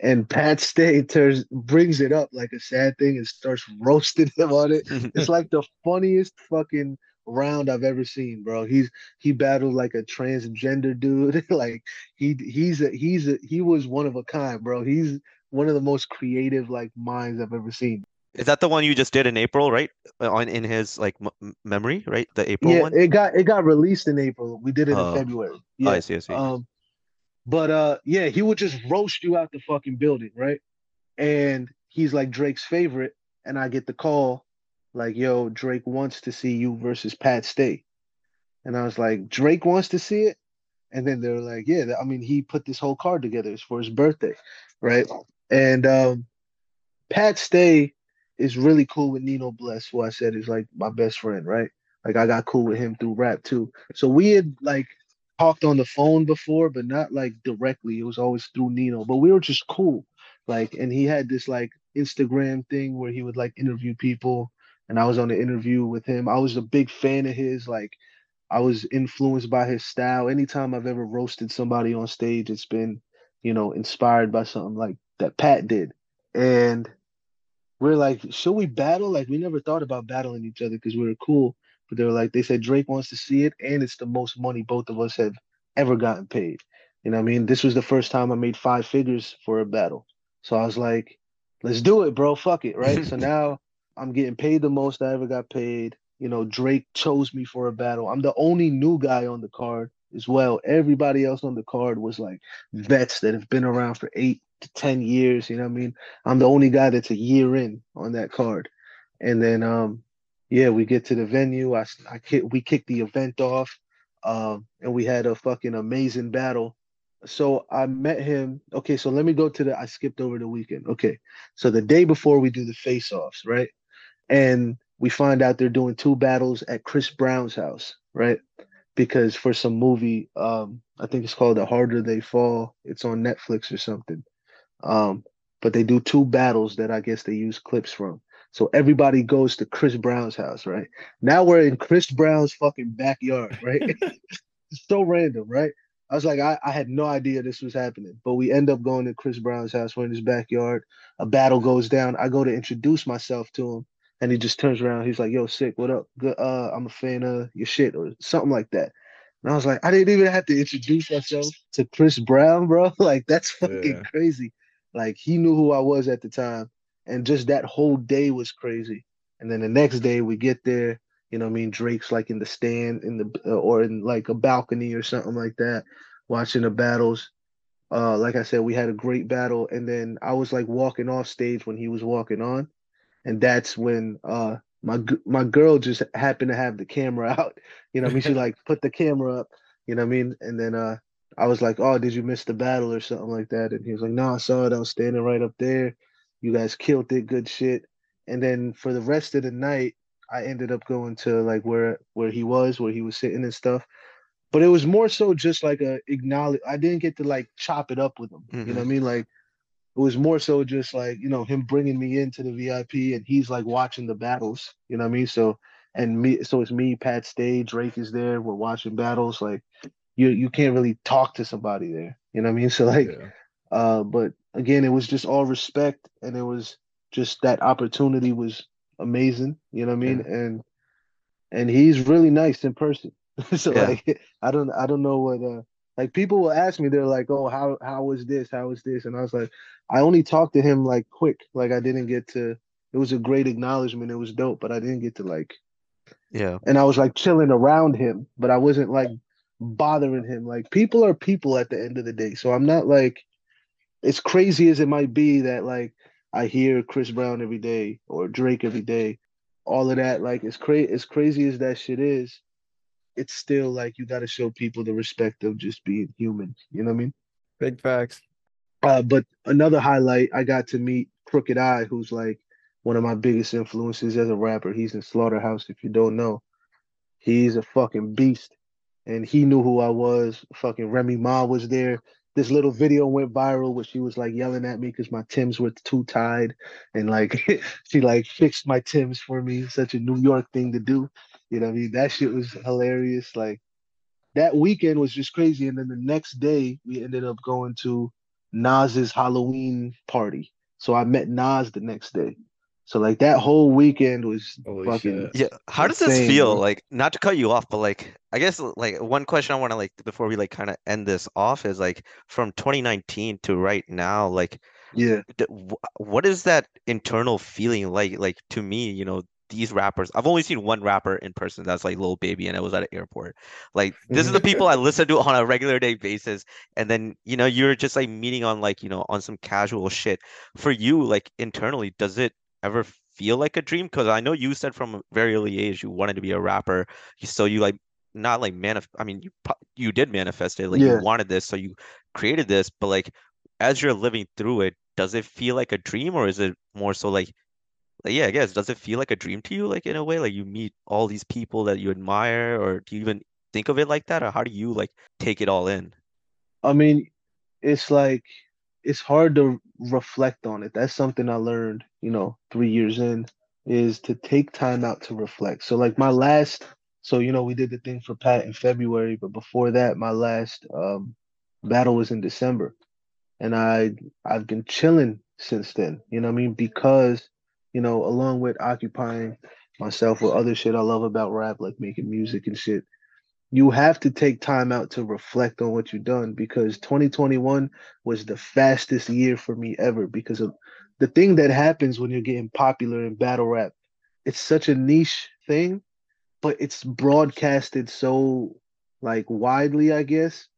And Pat Stay turns brings it up like a sad thing and starts roasting him on it. It's like the funniest fucking round I've ever seen, bro. He's he battled like a transgender dude. like he he's a he's a he was one of a kind, bro. He's one of the most creative like minds I've ever seen. is that the one you just did in April right Uh, on in his like m- memory right the April yeah, one it got it got released in April. We did it Oh. in February. Oh, Yeah. I see I see Um, but uh, yeah, he would just roast you out the fucking building, right? And he's like Drake's favorite, and I get the call, like, "Yo, Drake wants to see you versus Pat Stay," and I was like, "Drake wants to see it," and then they were like, "Yeah, I mean, he put this whole card together. It's for his birthday, right?" And um, Pat Stay is really cool with Nino Bless, who I said is like my best friend, right? Like I got cool with him through rap too. So we had like talked on the phone before, but not like directly. It was always through Nino. But we were just cool. Like, and he had this like Instagram thing where he would like interview people, and I was on the interview with him. I was a big fan of his. Like, I was influenced by his style. Anytime I've ever roasted somebody on stage, it's been, you know, inspired by something like that Pat did. And we're like, should we battle? Like, we never thought about battling each other because we were cool. But they were like, they said Drake wants to see it, and it's the most money both of us have ever gotten paid. You know what I mean? This was the first time I made five figures for a battle. So I was like, let's do it, bro. Fuck it. Right. so now I'm getting paid the most I ever got paid. You know, Drake chose me for a battle. I'm the only new guy on the card as well. Everybody else on the card was like vets that have been around for eight to 10 years. You know what I mean? I'm the only guy that's a year in on that card. And then, um, yeah, we get to the venue. I, I we kicked the event off, um, and we had a fucking amazing battle. So I met him. Okay, so let me go to the. I skipped over the weekend. Okay, so the day before we do the face-offs, right? And we find out they're doing two battles at Chris Brown's house, right? Because for some movie, um, I think it's called The Harder They Fall. It's on Netflix or something. Um, but they do two battles that I guess they use clips from. So everybody goes to Chris Brown's house, right? Now we're in Chris Brown's fucking backyard, right? it's so random, right? I was like, I, I had no idea this was happening, but we end up going to Chris Brown's house. We're in his backyard. A battle goes down. I go to introduce myself to him, and he just turns around. He's like, "Yo, Sikh, what up? Good. Uh, I'm a fan of your shit or something like that." And I was like, I didn't even have to introduce myself to Chris Brown, bro. Like that's fucking Yeah. crazy. Like he knew who I was at the time. and just that whole day was crazy. And then the next day we get there, you know, what I mean, Drake's like in the stand in the uh, or in like a balcony or something like that, watching the battles. Uh, like I said, we had a great battle, and then I was like walking off stage when he was walking on, and that's when uh my my girl just happened to have the camera out. You know, I mean, she like put the camera up. You know, what I mean, and then uh I was like, "Oh, did you miss the battle or something like that?" And he was like, "No, I saw it. I was standing right up there. You guys killed it. Good shit." And then for the rest of the night, I ended up going to like where where he was, where he was sitting and stuff. But it was more so just like a acknowledge. I didn't get to like chop it up with him. Mm-hmm. You know what I mean? Like it was more so just like you know him bringing me into the VIP, and he's like watching the battles. You know what I mean? So and me, so it's me, Pat Stay, Drake is there. We're watching battles. Like you you can't really talk to somebody there. You know what I mean? So like, yeah. uh, but again, it was just all respect, and it was just that opportunity was amazing. You know what I mean? Yeah. And and he's really nice in person. so yeah. like, I don't I don't know what uh like people will ask me, they're like, "Oh, how how was this? How was this?" And I was like, I only talked to him like quick, like I didn't get to. It was a great acknowledgement. It was dope, but I didn't get to like. Yeah. And I was like chilling around him, but I wasn't like bothering him. Like people are people at the end of the day. So I'm not like as crazy as it might be that like I hear Chris Brown every day or Drake every day, all of that. Like as crazy as crazy as that shit is, it's still like you got to show people the respect of just being human. You know what I mean? Big facts. Uh, but another highlight, I got to meet Crooked I, who's like one of my biggest influences as a rapper. He's in Slaughterhouse. If you don't know, he's a fucking beast and he knew who I was. Fucking Remy Ma was there. This little video went viral where she was like yelling at me because my Tims were too tied, and like she like fixed my Tims for me. Such a New York thing to do, you know. I mean, that shit was hilarious. Like that weekend was just crazy, and then the next day we ended up going to Nas's Halloween party. So I met Nas the next day. So like that whole weekend was Holy fucking shit. yeah. How does this feel? Like not to cut you off, but like I guess like one question I want to like before we like kind of end this off is like from 2019 to right now, like yeah, what is that internal feeling like? Like to me, you know, these rappers. I've only seen one rapper in person that's like Lil Baby, and it was at an airport. Like this is the people I listen to on a regular day basis, and then you know you're just like meeting on like you know on some casual shit. For you, like internally, does it ever feel like a dream? Because I know you said from a very early age you wanted to be a rapper. So you like not like manif. I mean, you you did manifest it. Like yeah. you wanted this, so you created this. But like as you're living through it, does it feel like a dream, or is it more so like like yeah, I guess does it feel like a dream to you? Like in a way, like you meet all these people that you admire, or do you even think of it like that, or how do you like take it all in? I mean, it's like it's hard to reflect on it. That's something I learned, you know, three years in, is to take time out to reflect. So like my last, so you know, we did the thing for Pat in February, but before that, my last um, battle was in December, and I I've been chilling since then. You know I mean? Because you know, along with occupying myself with other shit I love about rap, like making music and shit you have to take time out to reflect on what you've done because 2021 was the fastest year for me ever because of the thing that happens when you're getting popular in battle rap. It's such a niche thing, but it's broadcasted so like widely, I guess.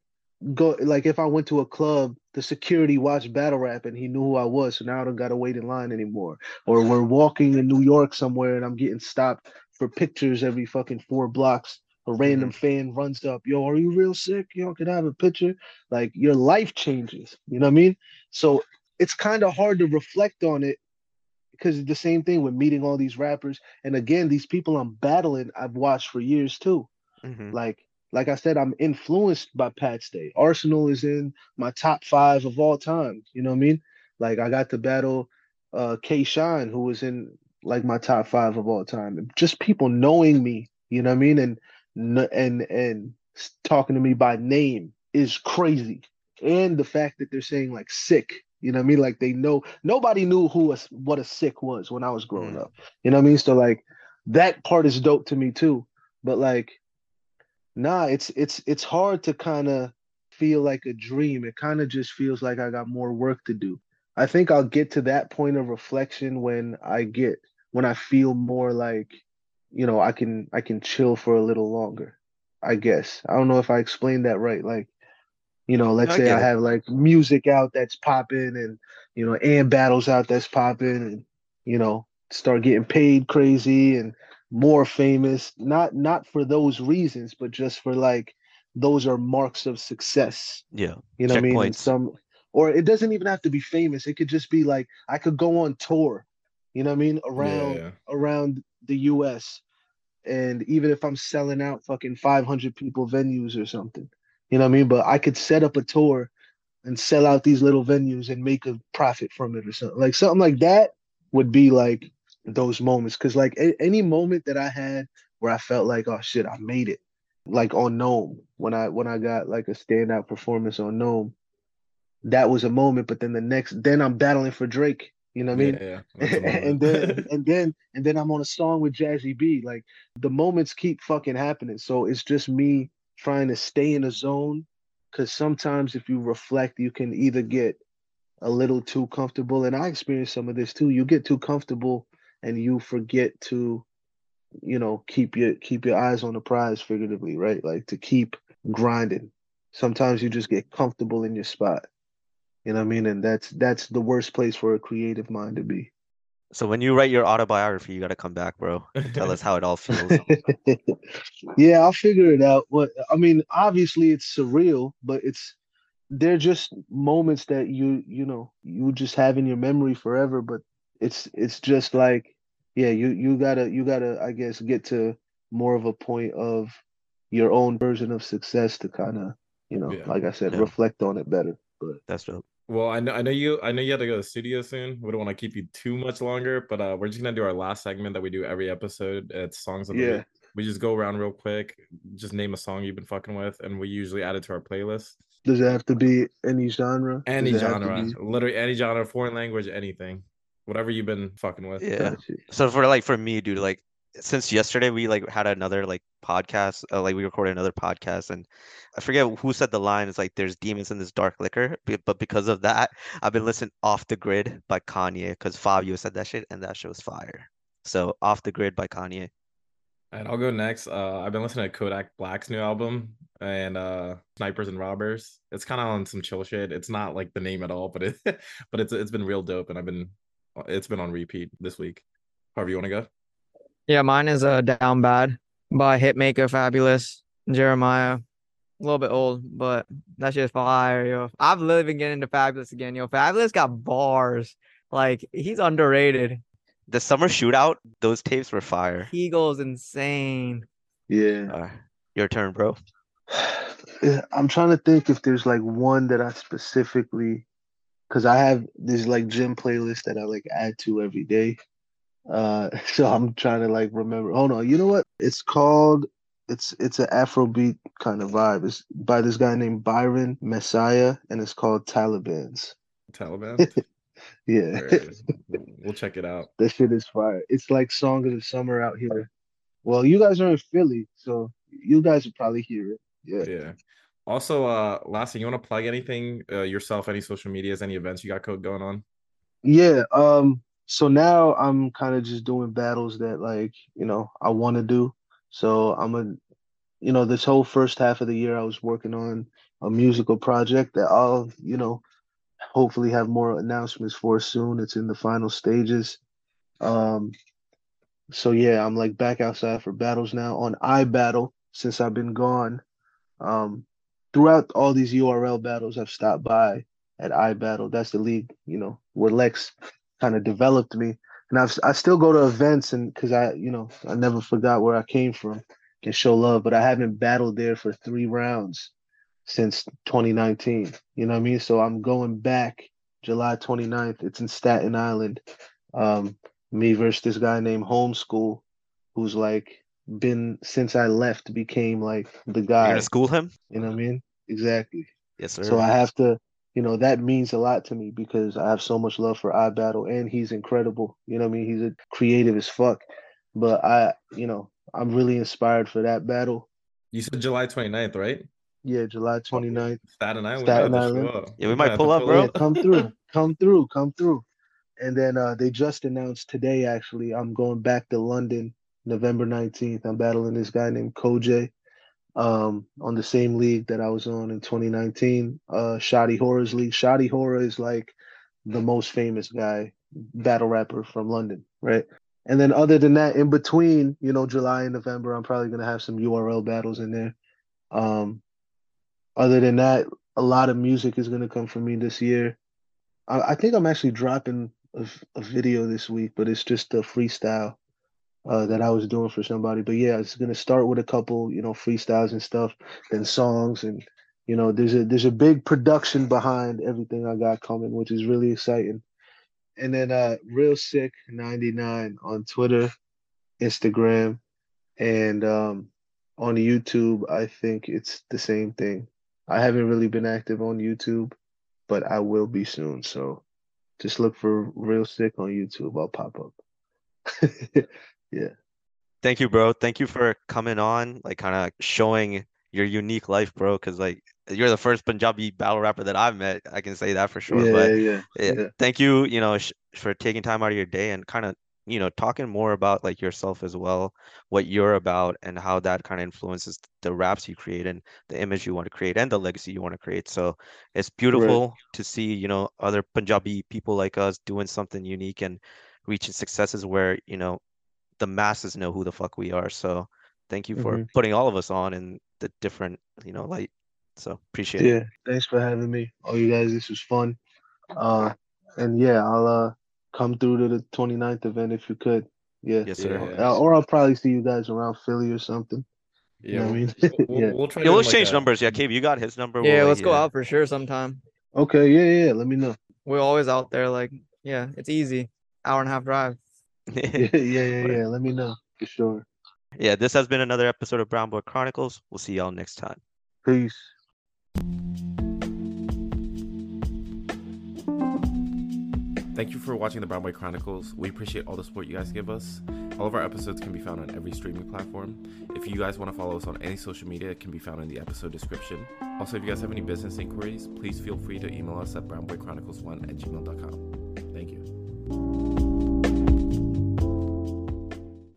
Go like if I went to a club, the security watched battle rap and he knew who I was, so now I don't gotta wait in line anymore. Or we're walking in New York somewhere and I'm getting stopped for pictures every fucking four blocks a random mm-hmm. fan runs up, yo, are you Real Sikh? Yo, can I have a picture? Like your life changes. You know what I mean? So it's kind of hard to reflect on it because it's the same thing with meeting all these rappers. And again, these people I'm battling, I've watched for years too. Mm-hmm. Like, like I said, I'm influenced by Pat Stay. Arsonal is in my top five of all time. You know what I mean? Like I got to battle uh K Shine, who was in like my top five of all time. Just people knowing me, you know what I mean? And and and talking to me by name is crazy. And the fact that they're saying like Sikh, you know what I mean? Like they know nobody knew who a, what a Sikh was when I was growing mm. up. You know what I mean? So like that part is dope to me too. But like, nah, it's it's it's hard to kind of feel like a dream. It kind of just feels like I got more work to do. I think I'll get to that point of reflection when I get when I feel more like, you know, I can I can chill for a little longer. I guess. I don't know if I explained that right. Like, you know, let's I say I it. have like music out that's popping and you know, and battles out that's popping and you know, start getting paid crazy and more famous. Not not for those reasons, but just for like those are marks of success. Yeah. You know what I mean? And some or it doesn't even have to be famous. It could just be like I could go on tour, you know what I mean, around yeah. around the US. And even if I'm selling out fucking 500 people venues or something, you know what I mean? But I could set up a tour and sell out these little venues and make a profit from it or something. Like something like that would be like those moments. Cause like a- any moment that I had where I felt like, oh shit, I made it. Like on NOME, when I when I got like a standout performance on NOME, that was a moment. But then the next, then I'm battling for Drake. You know what I mean? yeah, yeah. And then and then and then I'm on a song with Jazzy B. Like the moments keep fucking happening. So it's just me trying to stay in a zone. Cause sometimes if you reflect, you can either get a little too comfortable. And I experienced some of this too. You get too comfortable and you forget to, you know, keep your keep your eyes on the prize figuratively, right? Like to keep grinding. Sometimes you just get comfortable in your spot. You know what I mean? And that's that's the worst place for a creative mind to be. So when you write your autobiography, you gotta come back, bro. and tell us how it all feels. yeah, I'll figure it out. What I mean, obviously it's surreal, but it's they're just moments that you you know you just have in your memory forever. But it's it's just like yeah, you you gotta you gotta I guess get to more of a point of your own version of success to kind of you know Yeah. like I said Yeah. reflect on it better. But That's dope. Well, I know, I know you. I know you have to go to the studio soon. We don't want to keep you too much longer, but uh, we're just gonna do our last segment that we do every episode. It's songs of the Yeah. week. We just go around real quick, just name a song you've been fucking with, and we usually add it to our playlist. does it have to be any genre? Any it have to genre, be- literally any genre, foreign language, anything, whatever you've been fucking with. Yeah. So for like for me, dude, like since yesterday we like had another like podcast, uh, like we recorded another podcast, and I forget who said the line. It's like there's demons in this dark liquor, but because of that, I've been listening "Off the Grid" by Kanye because Fabio said that shit, and that shit was fire. So "Off the Grid" by Kanye. And I'll go next. Uh, I've been listening to Kodak Black's new album and uh, Snipers and Robbers. It's kind of on some chill shit. It's not like the name at all, but it, but it's it's been real dope, and I've been, it's been on repeat this week. However you want to go. Yeah, mine is uh Down Bad by Hitmaker Fabolous Jeremiah. A little bit old, but that shit's fire, yo. I've literally been getting into Fabolous again, yo. Fabolous got bars. Like he's underrated. The summer shootout, those tapes were fire. He goes insane. Yeah. Uh, your turn, bro. I'm trying to think if there's like one that I specifically, because I have this like gym playlist that I like add to every day. Uh, so I'm trying to like remember. Hold on, you know what? It's called. It's it's an Afrobeat kind of vibe. It's by this guy named Byron Messia, and it's called Taliban's. Taliban. Yeah, we'll check it out. that shit is fire. It's like song of the summer out here. Well, you guys are in Philly, so you guys will probably hear it. Yeah. Yeah. Also, uh, last thing, you want to plug anything uh, yourself, any social medias, any events you got code going on? Yeah, um, so now I'm kind of just doing battles that like, you know, I want to do. So I'm a, you know, this whole first half of the year I was working on a musical project that I'll, you know, hopefully have more announcements for soon. It's in the final stages. Um, so yeah, I'm like back outside for battles now on iBattle since I've been gone. Um, throughout all these URL battles, I've stopped by at iBattle. That's the league, you know, where Lex kind of developed me. And I've I still go to events and because I, you know, I never forgot where I came from and show love, but I haven't battled there for three rounds since 2019. You know what I mean? So I'm going back July 29th. It's in Staten Island. Um, me versus this guy named Homeschool, who's like been since I left became like the You're guy. gonna school him? You know what I mean? Exactly. Yes, sir. So I have to, you know, that means a lot to me because I have so much love for iBattle and he's incredible. You know what I mean? He's a creative as fuck. But I, you know, I'm really inspired for that battle. You said July 29th, right? Yeah, July 29th. Staten Island. Staten we might have to Island. Yeah, we We might have pull to up, bro. Yeah, come through. come through, come through. And then uh, they just announced today, actually, I'm going back to London November 19th. I'm battling this guy named Kojay um, on the same league that I was on in 2019, uh, Shotty Horroh's League. Shotty Horroh is like the most famous guy, battle rapper from London, right? And then other than that, in between, you know, July and November, I'm probably gonna have some URL battles in there. Um, other than that, a lot of music is gonna come from me this year. I, I think I'm actually dropping a, a video this week, but it's just a freestyle uh, that I was doing for somebody. But yeah, it's gonna start with a couple, you know, freestyles and stuff, then songs, and you know, there's a there's a big production behind everything I got coming, which is really exciting. And then uh, Real Sikh 99 on Twitter, Instagram, and um, on YouTube. I think it's the same thing. I haven't really been active on YouTube, but I will be soon. So just look for Real Sikh on YouTube. I'll pop up. yeah. Thank you, bro. Thank you for coming on, like kind of showing your unique life, bro. Because like you're the first Punjabi battle rapper that I've met. I can say that for sure. Yeah, but yeah, yeah, yeah. thank you, you know, sh- for taking time out of your day and kind of, you know, talking more about like yourself as well, what you're about, and how that kind of influences the raps you create and the image you want to create and the legacy you want to create. So it's beautiful to see, you know, other Punjabi people like us doing something unique and reaching successes where, you know, the masses know who the fuck we are. So thank you for Mhm. putting all of us on in the different, you know, light. So appreciate it. Yeah, thanks for having me. All you guys, this was fun. Uh, and yeah, I'll uh come through to the 29th event if you could. Yeah. Yes, sir. Yeah. Uh, or I'll probably see you guys around Philly or something. Yeah, know what I mean? we'll, Yeah. we'll try Yeah, to let's like change a- numbers. Yeah, Cave, you got his number. Yeah, We'll, let's go yeah. out for sure sometime. Okay, yeah, yeah, yeah. Let me know. We're always out there. Like, yeah, it's easy. Hour and a half drive. Yeah, yeah, yeah, yeah. Let me know for sure. yeah, this has been another episode of Brown Boy Chronicles. We'll see y'all next time. Peace. Thank you for watching the Brown Boy Chronicles. We appreciate all the support you guys give us. All of our episodes can be found on every streaming platform. If you guys want to follow us on any social media, it can be found in the episode description. Also, if you guys have any business inquiries, please feel free to email us at brownboychronicles1 at gmail.com. Thank you.